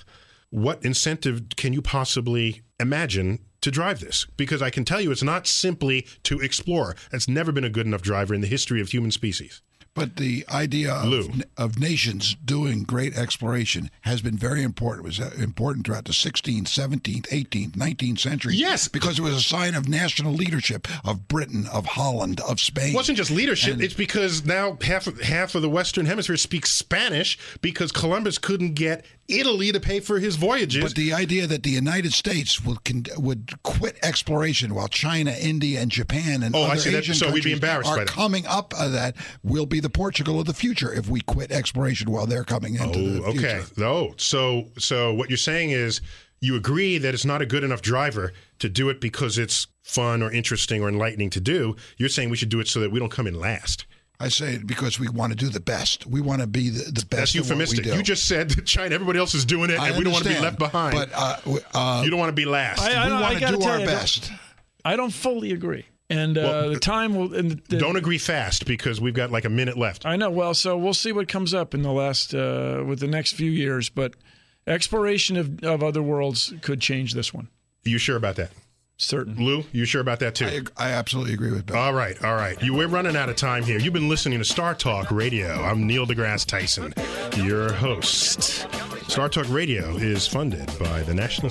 [SPEAKER 4] what incentive can you possibly imagine to drive this? Because I can tell you it's not simply to explore. That's never been a good enough driver in the history of human species.
[SPEAKER 7] But the idea of, of nations doing great exploration has been very important. It was uh, important throughout the 16th, 17th, 18th, 19th century.
[SPEAKER 4] Yes.
[SPEAKER 7] Because it was a sign of national leadership of Britain, of Holland, of Spain.
[SPEAKER 4] It wasn't just leadership.
[SPEAKER 7] And-
[SPEAKER 4] it's because now half of, half of the Western Hemisphere speaks Spanish because Columbus couldn't get Italy to pay for his voyages.
[SPEAKER 7] But the idea that the United States would con- would quit exploration while China, India, and Japan and
[SPEAKER 4] Oh, I
[SPEAKER 7] other. Asian
[SPEAKER 4] So we'd be
[SPEAKER 7] countries
[SPEAKER 4] embarrassed
[SPEAKER 7] are
[SPEAKER 4] by that.
[SPEAKER 7] coming up uh, that will be the Portugal of the future if we quit exploration while they're coming into the
[SPEAKER 4] Oh, okay. No. So so what you're saying is you agree that it's not a good enough driver to do it because it's fun or interesting or enlightening to do. You're saying we should do it so that we don't come in last.
[SPEAKER 7] I say it because we want to do the best. We want to be the, the best.
[SPEAKER 4] That's
[SPEAKER 7] at what we
[SPEAKER 4] euphemistic.
[SPEAKER 7] do.
[SPEAKER 4] You just said that China, everybody else is doing it,
[SPEAKER 7] I
[SPEAKER 4] and we don't want to be left behind.
[SPEAKER 7] But uh, uh,
[SPEAKER 4] you don't want to be last.
[SPEAKER 5] I- I-
[SPEAKER 7] we want to
[SPEAKER 5] gotta
[SPEAKER 7] do our
[SPEAKER 5] you, I don't-
[SPEAKER 7] best.
[SPEAKER 5] I don't fully agree. And uh,
[SPEAKER 4] Well,
[SPEAKER 5] the time will. And the, the-
[SPEAKER 4] don't agree fast because we've got like a minute left.
[SPEAKER 5] I know. Well, so we'll see what comes up in the last uh, with the next few years. But exploration of, of other worlds could change this one.
[SPEAKER 4] You sure about that?
[SPEAKER 5] Certain.
[SPEAKER 4] Lou, you sure about that too?
[SPEAKER 7] I, I absolutely agree with Bill.
[SPEAKER 4] All right, all right. You, we're running out of time here. You've been listening to Star Talk Radio. I'm Neil deGrasse Tyson, your host. Star Talk Radio is funded by the National